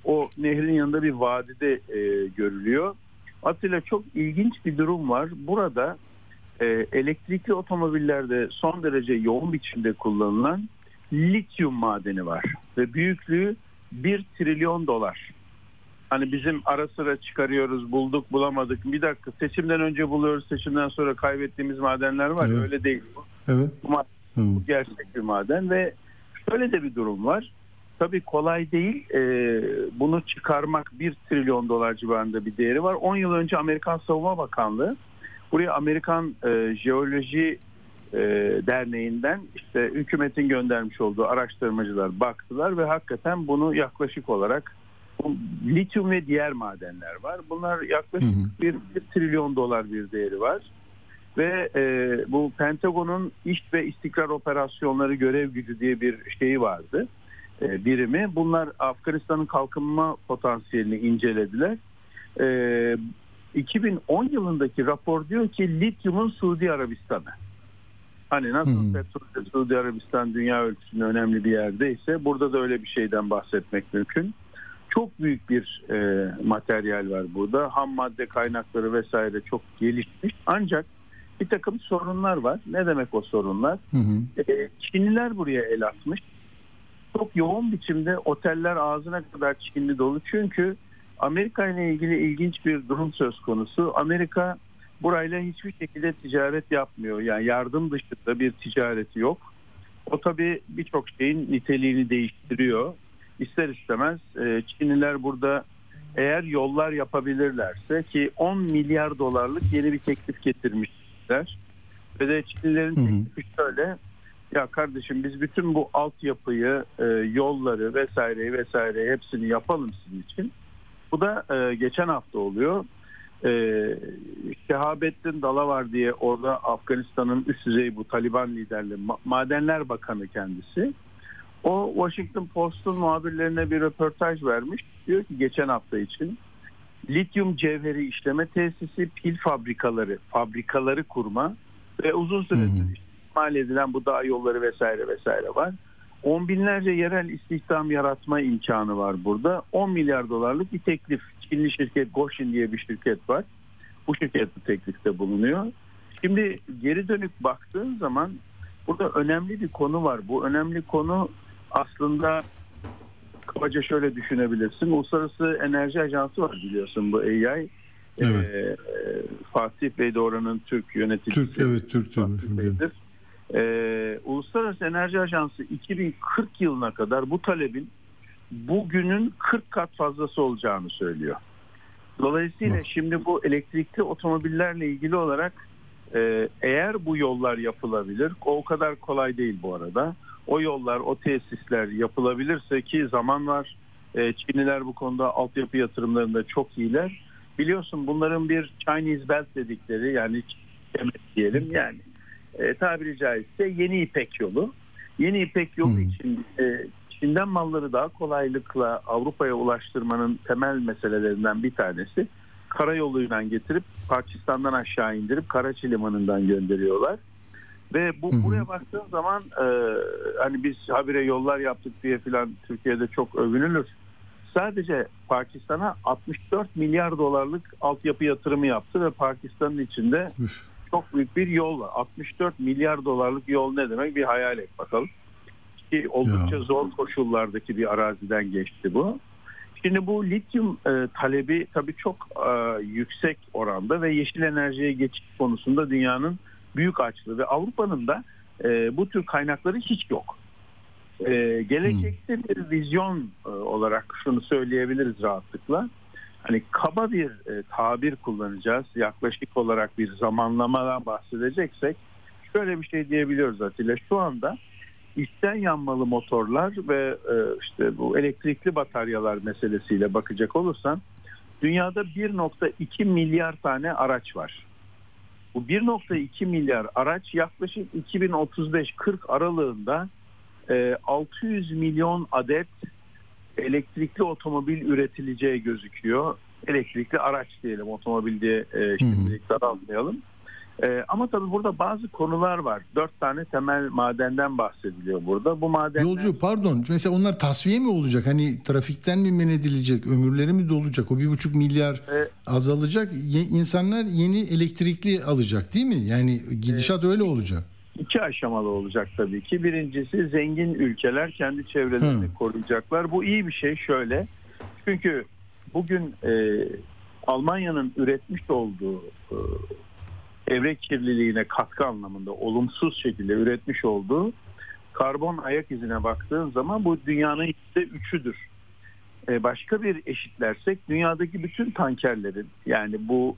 O nehrin yanında bir vadide e, görülüyor. Atilla çok ilginç bir durum var. Burada e, elektrikli otomobillerde son derece yoğun biçimde kullanılan lityum madeni var ve büyüklüğü 1 trilyon dolar. Hani bizim ara sıra çıkarıyoruz, bulduk, bulamadık. Bir dakika seçimden önce buluyoruz, seçimden sonra kaybettiğimiz madenler var. Evet. Öyle değil bu. Evet. Bu ma- bu gerçek bir maden ve şöyle de bir durum var. Tabii kolay değil. Ee, bunu çıkarmak 1 trilyon dolar civarında bir değeri var. 10 yıl önce Amerikan Savunma Bakanlığı buraya Amerikan e, Jeoloji e, Derneği'nden işte hükümetin göndermiş olduğu araştırmacılar baktılar ve hakikaten bunu yaklaşık olarak lityum ve diğer madenler var. Bunlar yaklaşık bir, bir trilyon dolar bir değeri var. Ve e, bu Pentagon'un iş ve istikrar operasyonları görev gücü diye bir şeyi vardı. E, birimi. Bunlar Afganistan'ın kalkınma potansiyelini incelediler. E, 2010 yılındaki rapor diyor ki lityumun Suudi Arabistan'ı. Hani nasıl petrol Suudi Arabistan dünya ölçüsünde önemli bir yerdeyse burada da öyle bir şeyden bahsetmek mümkün. Çok büyük bir e, materyal var burada. Ham madde kaynakları vesaire çok gelişmiş. Ancak bir takım sorunlar var. Ne demek o sorunlar? E, Çinliler buraya el atmış. Çok yoğun biçimde oteller ağzına kadar Çinli dolu. Çünkü Amerika ile ilgili ilginç bir durum söz konusu. Amerika burayla hiçbir şekilde ticaret yapmıyor. Yani yardım dışında bir ticareti yok. O tabii birçok şeyin niteliğini değiştiriyor. İster istemez e, Çinliler burada eğer yollar yapabilirlerse ki 10 milyar dolarlık yeni bir teklif getirmişler. Ve de Çinlilerin teklifi şöyle ya kardeşim biz bütün bu altyapıyı, e, yolları vesaireyi vesaireyi hepsini yapalım sizin için. Bu da e, geçen hafta oluyor. E, Şehabettin Dalavar diye orada Afganistan'ın üst düzey bu Taliban liderli ma- Madenler Bakanı kendisi. O Washington Post'un muhabirlerine bir röportaj vermiş. Diyor ki geçen hafta için lityum cevheri işleme tesisi, pil fabrikaları, fabrikaları kurma ve uzun süredir ihmal edilen bu dağ yolları vesaire vesaire var. On binlerce yerel istihdam yaratma imkanı var burada. 10 milyar dolarlık bir teklif. Çinli şirket Goshin diye bir şirket var. Bu şirket bu teklifte bulunuyor. Şimdi geri dönüp baktığın zaman burada önemli bir konu var. Bu önemli konu aslında kabaca şöyle düşünebilirsin. Uluslararası Enerji Ajansı var biliyorsun bu AI. Ee, Fatih Bey de oranın Türk yöneticisi. Türk evet Türk. Bey'dir. Ee, Uluslararası Enerji Ajansı 2040 yılına kadar bu talebin bugünün 40 kat fazlası olacağını söylüyor. Dolayısıyla şimdi bu elektrikli otomobillerle ilgili olarak e, eğer bu yollar yapılabilir, o kadar kolay değil bu arada. O yollar, o tesisler yapılabilirse ki zaman var. E, Çinliler bu konuda altyapı yatırımlarında çok iyiler. Biliyorsun bunların bir Chinese Belt dedikleri yani Çin diyelim yani e, tabiri caizse yeni İpek yolu. Yeni İpek yolu için e, Çin'den malları daha kolaylıkla Avrupa'ya ulaştırmanın temel meselelerinden bir tanesi karayoluyla getirip Pakistan'dan aşağı indirip Karaçi limanından gönderiyorlar. Ve bu buraya baktığın zaman e, hani biz habire yollar yaptık diye filan Türkiye'de çok övünülür. Sadece Pakistan'a 64 milyar dolarlık altyapı yatırımı yaptı ve Pakistan'ın içinde çok büyük bir yol var. 64 milyar dolarlık yol ne demek bir hayal et bakalım. Ki oldukça zor koşullardaki bir araziden geçti bu. Şimdi bu lityum e, talebi tabii çok e, yüksek oranda ve yeşil enerjiye geçiş konusunda dünyanın büyük açlığı ve Avrupa'nın da e, bu tür kaynakları hiç yok. E, gelecekte bir vizyon e, olarak şunu söyleyebiliriz rahatlıkla. Hani kaba bir e, tabir kullanacağız. Yaklaşık olarak bir zamanlamadan bahsedeceksek şöyle bir şey diyebiliyoruz Atilla. Şu anda içten yanmalı motorlar ve e, işte bu elektrikli bataryalar meselesiyle bakacak olursan dünyada 1.2 milyar tane araç var. Bu 1.2 milyar araç yaklaşık 2035-40 aralığında e, 600 milyon adet elektrikli otomobil üretileceği gözüküyor. Elektrikli araç diyelim otomobil diye e, şimdilik daraltmayalım. E, ama tabii burada bazı konular var. Dört tane temel madenden bahsediliyor burada. Bu madenler... Yolcu pardon mesela onlar tasfiye mi olacak? Hani trafikten mi men edilecek? Ömürleri mi dolacak? O bir buçuk milyar azalacak. Ye- insanlar yeni elektrikli alacak değil mi? Yani gidişat öyle olacak. İki aşamalı olacak tabii ki. Birincisi zengin ülkeler kendi çevrelerini koruyacaklar. Bu iyi bir şey şöyle. Çünkü bugün e, Almanya'nın üretmiş olduğu e, çevre kirliliğine katkı anlamında olumsuz şekilde üretmiş olduğu karbon ayak izine baktığın zaman bu dünyanın yüzde üçüdür. E, başka bir eşitlersek dünyadaki bütün tankerlerin yani bu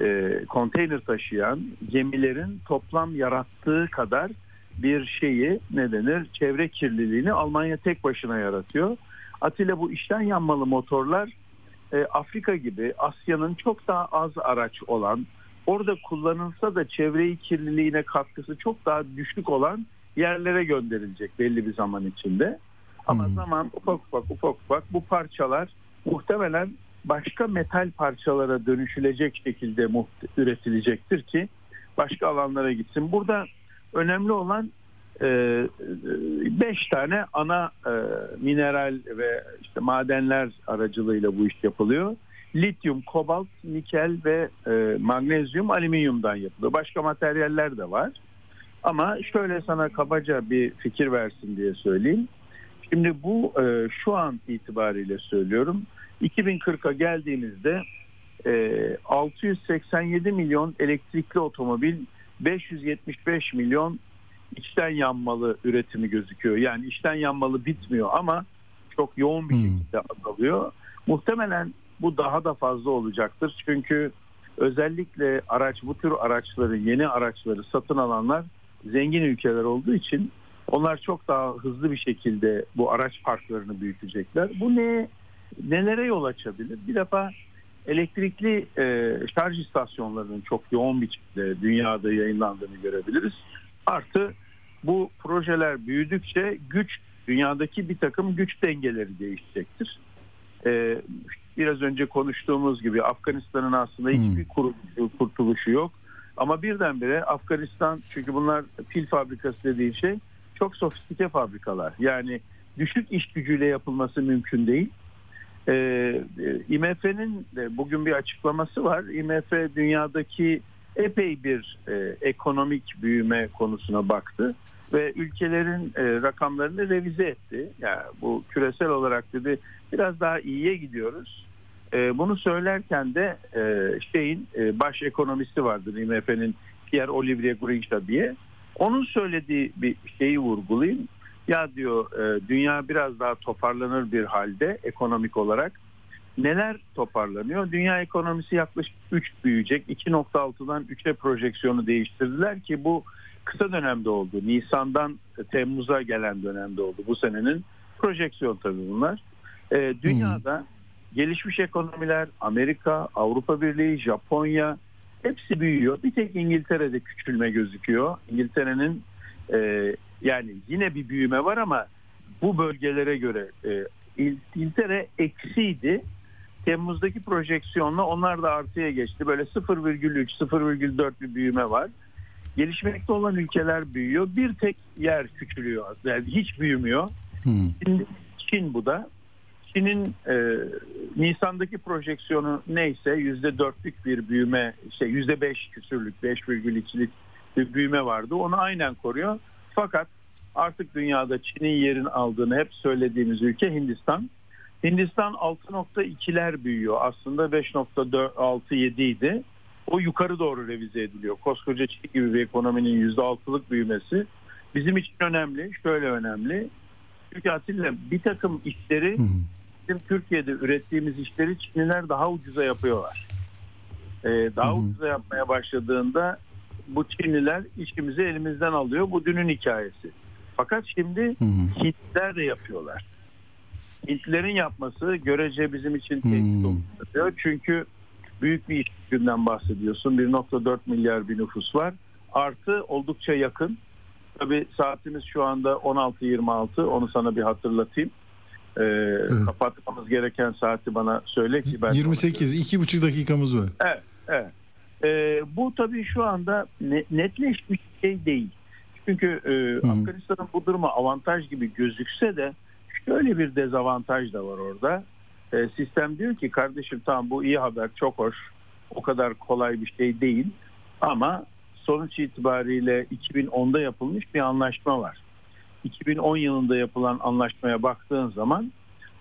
e, konteyner taşıyan gemilerin toplam yarattığı kadar bir şeyi ne denir çevre kirliliğini Almanya tek başına yaratıyor. Atilla bu işten yanmalı motorlar e, Afrika gibi Asya'nın çok daha az araç olan orada kullanılsa da çevreyi kirliliğine katkısı çok daha düşük olan yerlere gönderilecek belli bir zaman içinde. Ama zaman ufak ufak ufak ufak bu parçalar muhtemelen başka metal parçalara dönüşülecek şekilde üretilecektir ki başka alanlara gitsin. Burada önemli olan 5 e, tane ana e, mineral ve işte madenler aracılığıyla bu iş yapılıyor. Lityum, kobalt, nikel ve e, magnezyum, alüminyumdan yapılıyor. Başka materyaller de var. Ama şöyle sana kabaca bir fikir versin diye söyleyeyim. Şimdi bu şu an itibariyle söylüyorum. 2040'a geldiğimizde 687 milyon elektrikli otomobil, 575 milyon içten yanmalı üretimi gözüküyor. Yani içten yanmalı bitmiyor ama çok yoğun bir şekilde azalıyor. Muhtemelen bu daha da fazla olacaktır. Çünkü özellikle araç bu tür araçları, yeni araçları satın alanlar zengin ülkeler olduğu için onlar çok daha hızlı bir şekilde bu araç parklarını büyütecekler. Bu ne nelere yol açabilir? Bir defa elektrikli e, şarj istasyonlarının çok yoğun biçimde dünyada yayınlandığını görebiliriz. Artı bu projeler büyüdükçe güç dünyadaki bir takım güç dengeleri değişecektir. Ee, biraz önce konuştuğumuz gibi Afganistan'ın aslında hiçbir kuruluşu, kurtuluşu yok. Ama birdenbire Afganistan çünkü bunlar pil fabrikası dediği şey çok sofistike fabrikalar. Yani düşük iş gücüyle yapılması mümkün değil. Ee, IMF'nin de bugün bir açıklaması var. IMF dünyadaki epey bir e, ekonomik büyüme konusuna baktı ve ülkelerin e, rakamlarını revize etti. Yani bu küresel olarak dedi biraz daha iyiye gidiyoruz. E, bunu söylerken de e, şeyin e, baş ekonomisti vardır IMF'nin Pierre Olivier Grincha diye. Onun söylediği bir şeyi vurgulayayım. Ya diyor dünya biraz daha toparlanır bir halde ekonomik olarak. Neler toparlanıyor? Dünya ekonomisi yaklaşık 3 büyüyecek. 2.6'dan 3'e projeksiyonu değiştirdiler ki bu kısa dönemde oldu. Nisan'dan Temmuz'a gelen dönemde oldu. Bu senenin projeksiyon tabii bunlar. E, dünyada hmm. gelişmiş ekonomiler Amerika, Avrupa Birliği, Japonya hepsi büyüyor. Bir tek İngiltere'de küçülme gözüküyor. İngiltere'nin e, yani yine bir büyüme var ama bu bölgelere göre e, İngiltere eksiydi. Temmuz'daki projeksiyonla onlar da artıya geçti. Böyle 0,3, 0,4 bir büyüme var. Gelişmekte olan ülkeler büyüyor. Bir tek yer küçülüyor. Yani hiç büyümüyor. Hmm. Çin, Çin bu da. Çin'in e, Nisan'daki projeksiyonu neyse yüzde dörtlük bir büyüme, işte yüzde beş küsürlük, beş virgül ikilik bir büyüme vardı. Onu aynen koruyor. Fakat artık dünyada Çin'in yerini aldığını hep söylediğimiz ülke Hindistan. Hindistan 6.2'ler büyüyor. Aslında 5.67 idi. O yukarı doğru revize ediliyor. Koskoca Çin gibi bir ekonominin %6'lık büyümesi bizim için önemli. Şöyle önemli. Çünkü Atilla bir takım işleri bizim Türkiye'de ürettiğimiz işleri Çinliler daha ucuza yapıyorlar. Ee, daha hı hı. ucuza yapmaya başladığında bu Çinliler işimizi elimizden alıyor. Bu dünün hikayesi. Fakat şimdi Hintliler de yapıyorlar. Hintlilerin yapması görece bizim için tehdit oluyor. Çünkü büyük bir iş günden bahsediyorsun. 1.4 milyar bir nüfus var. Artı oldukça yakın. Tabi saatimiz şu anda 16.26. Onu sana bir hatırlatayım. Evet. Kapatmamız gereken saati bana söyle ki ben 28 iki buçuk dakikamız var. Evet, evet. Ee, bu tabii şu anda netleşmiş şey değil. Çünkü e, Afganistan'ın bu duruma avantaj gibi gözükse de şöyle bir dezavantaj da var orada. E, sistem diyor ki kardeşim tamam bu iyi haber çok hoş. O kadar kolay bir şey değil. Ama sonuç itibariyle 2010'da yapılmış bir anlaşma var. 2010 yılında yapılan anlaşmaya baktığın zaman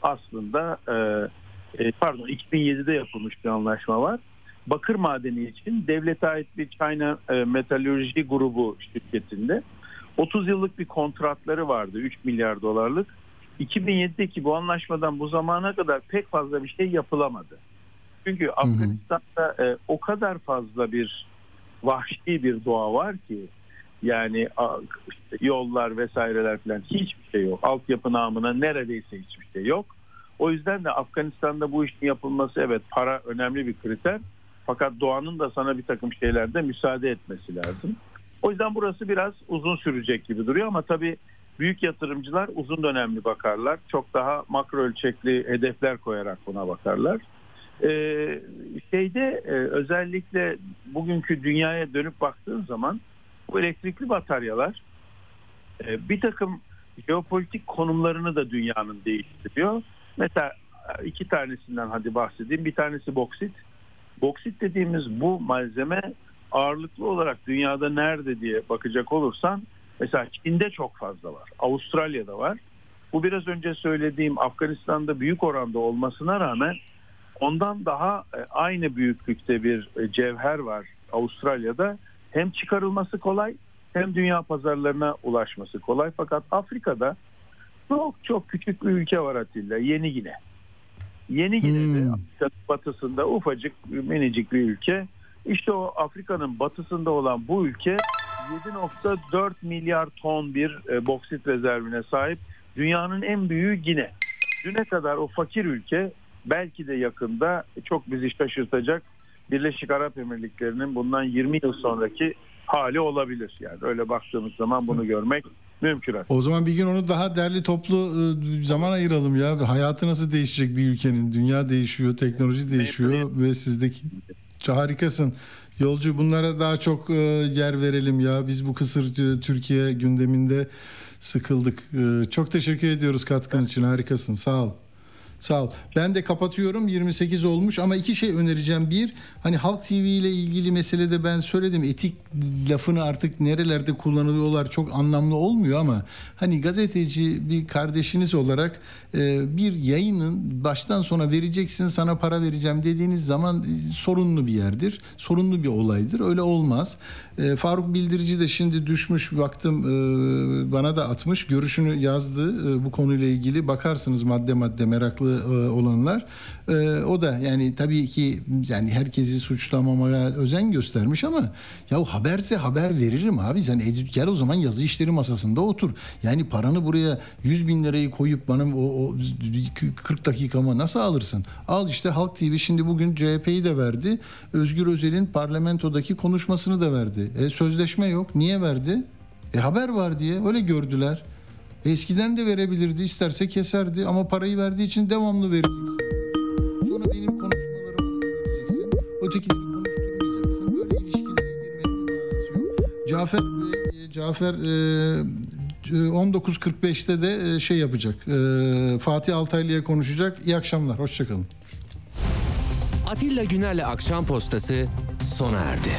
aslında e, e, pardon 2007'de yapılmış bir anlaşma var. Bakır madeni için devlete ait bir China e, Metalürji Grubu şirketinde 30 yıllık bir kontratları vardı 3 milyar dolarlık. 2007'deki bu anlaşmadan bu zamana kadar pek fazla bir şey yapılamadı. Çünkü Afganistan'da e, o kadar fazla bir vahşi bir doğa var ki yani yollar vesaireler falan hiçbir şey yok. Altyapı namına neredeyse hiçbir şey yok. O yüzden de Afganistan'da bu işin yapılması evet para önemli bir kriter. Fakat doğanın da sana bir takım şeylerde müsaade etmesi lazım. O yüzden burası biraz uzun sürecek gibi duruyor ama tabii büyük yatırımcılar uzun dönemli bakarlar. Çok daha makro ölçekli hedefler koyarak buna bakarlar. Ee, şeyde e, özellikle bugünkü dünyaya dönüp baktığın zaman bu elektrikli bataryalar e, bir takım jeopolitik konumlarını da dünyanın değiştiriyor. Mesela e, iki tanesinden hadi bahsedeyim. Bir tanesi boksit. Boksit dediğimiz bu malzeme ağırlıklı olarak dünyada nerede diye bakacak olursan mesela Çin'de çok fazla var. Avustralya'da var. Bu biraz önce söylediğim Afganistan'da büyük oranda olmasına rağmen ondan daha e, aynı büyüklükte bir e, cevher var Avustralya'da. Hem çıkarılması kolay hem dünya pazarlarına ulaşması kolay. Fakat Afrika'da çok çok küçük bir ülke var Atilla. Yeni Gine. Yeni Gine'de Hmm. Afrika'nın batısında ufacık minicik bir ülke. İşte o Afrika'nın batısında olan bu ülke 7.4 milyar ton bir e, boksit rezervine sahip. Dünyanın en büyüğü Gine. Düne kadar o fakir ülke belki de yakında çok bizi şaşırtacak Birleşik Arap Emirlikleri'nin bundan 20 yıl sonraki hali olabilir. Yani öyle baktığımız zaman bunu görmek mümkün. O zaman bir gün onu daha derli toplu e, zaman ayıralım ya. Hayatı nasıl değişecek bir ülkenin? Dünya değişiyor, teknoloji değişiyor ve sizdeki harikasın. Yolcu bunlara daha çok e, yer verelim ya. Biz bu kısır e, Türkiye gündeminde sıkıldık. Çok teşekkür ediyoruz katkın için. Harikasın. Sağ ol. Sağ ol. Ben de kapatıyorum. 28 olmuş ama iki şey önereceğim. Bir, hani Halk TV ile ilgili meselede ben söyledim. Etik lafını artık nerelerde kullanılıyorlar çok anlamlı olmuyor ama hani gazeteci bir kardeşiniz olarak e, bir yayının baştan sona vereceksin sana para vereceğim dediğiniz zaman e, sorunlu bir yerdir. Sorunlu bir olaydır. Öyle olmaz. E, Faruk Bildirici de şimdi düşmüş baktım bana da atmış. Görüşünü yazdı bu konuyla ilgili. Bakarsınız madde madde meraklı olanlar. E, o da yani tabii ki yani herkesi suçlamamaya özen göstermiş ama ya haberse haber veririm abi. Sen edit gel o zaman yazı işleri masasında otur. Yani paranı buraya 100 bin lirayı koyup bana o, o 40 dakikama nasıl alırsın? Al işte Halk TV şimdi bugün CHP'yi de verdi. Özgür Özel'in parlamentodaki konuşmasını da verdi. E, sözleşme yok. Niye verdi? E haber var diye öyle gördüler. Eskiden de verebilirdi isterse keserdi ama parayı verdiği için devamlı vereceksin. Sonra benim konuşmalarımı vereceksin. Ötekileri konuşturmayacaksın. Böyle ilişkilere girmenin manası yok. Cafer e, Cafer e, 19.45'te de e, şey yapacak. E, Fatih Altaylı'ya konuşacak. İyi akşamlar. Hoşçakalın. Atilla Güner'le Akşam Postası sona erdi.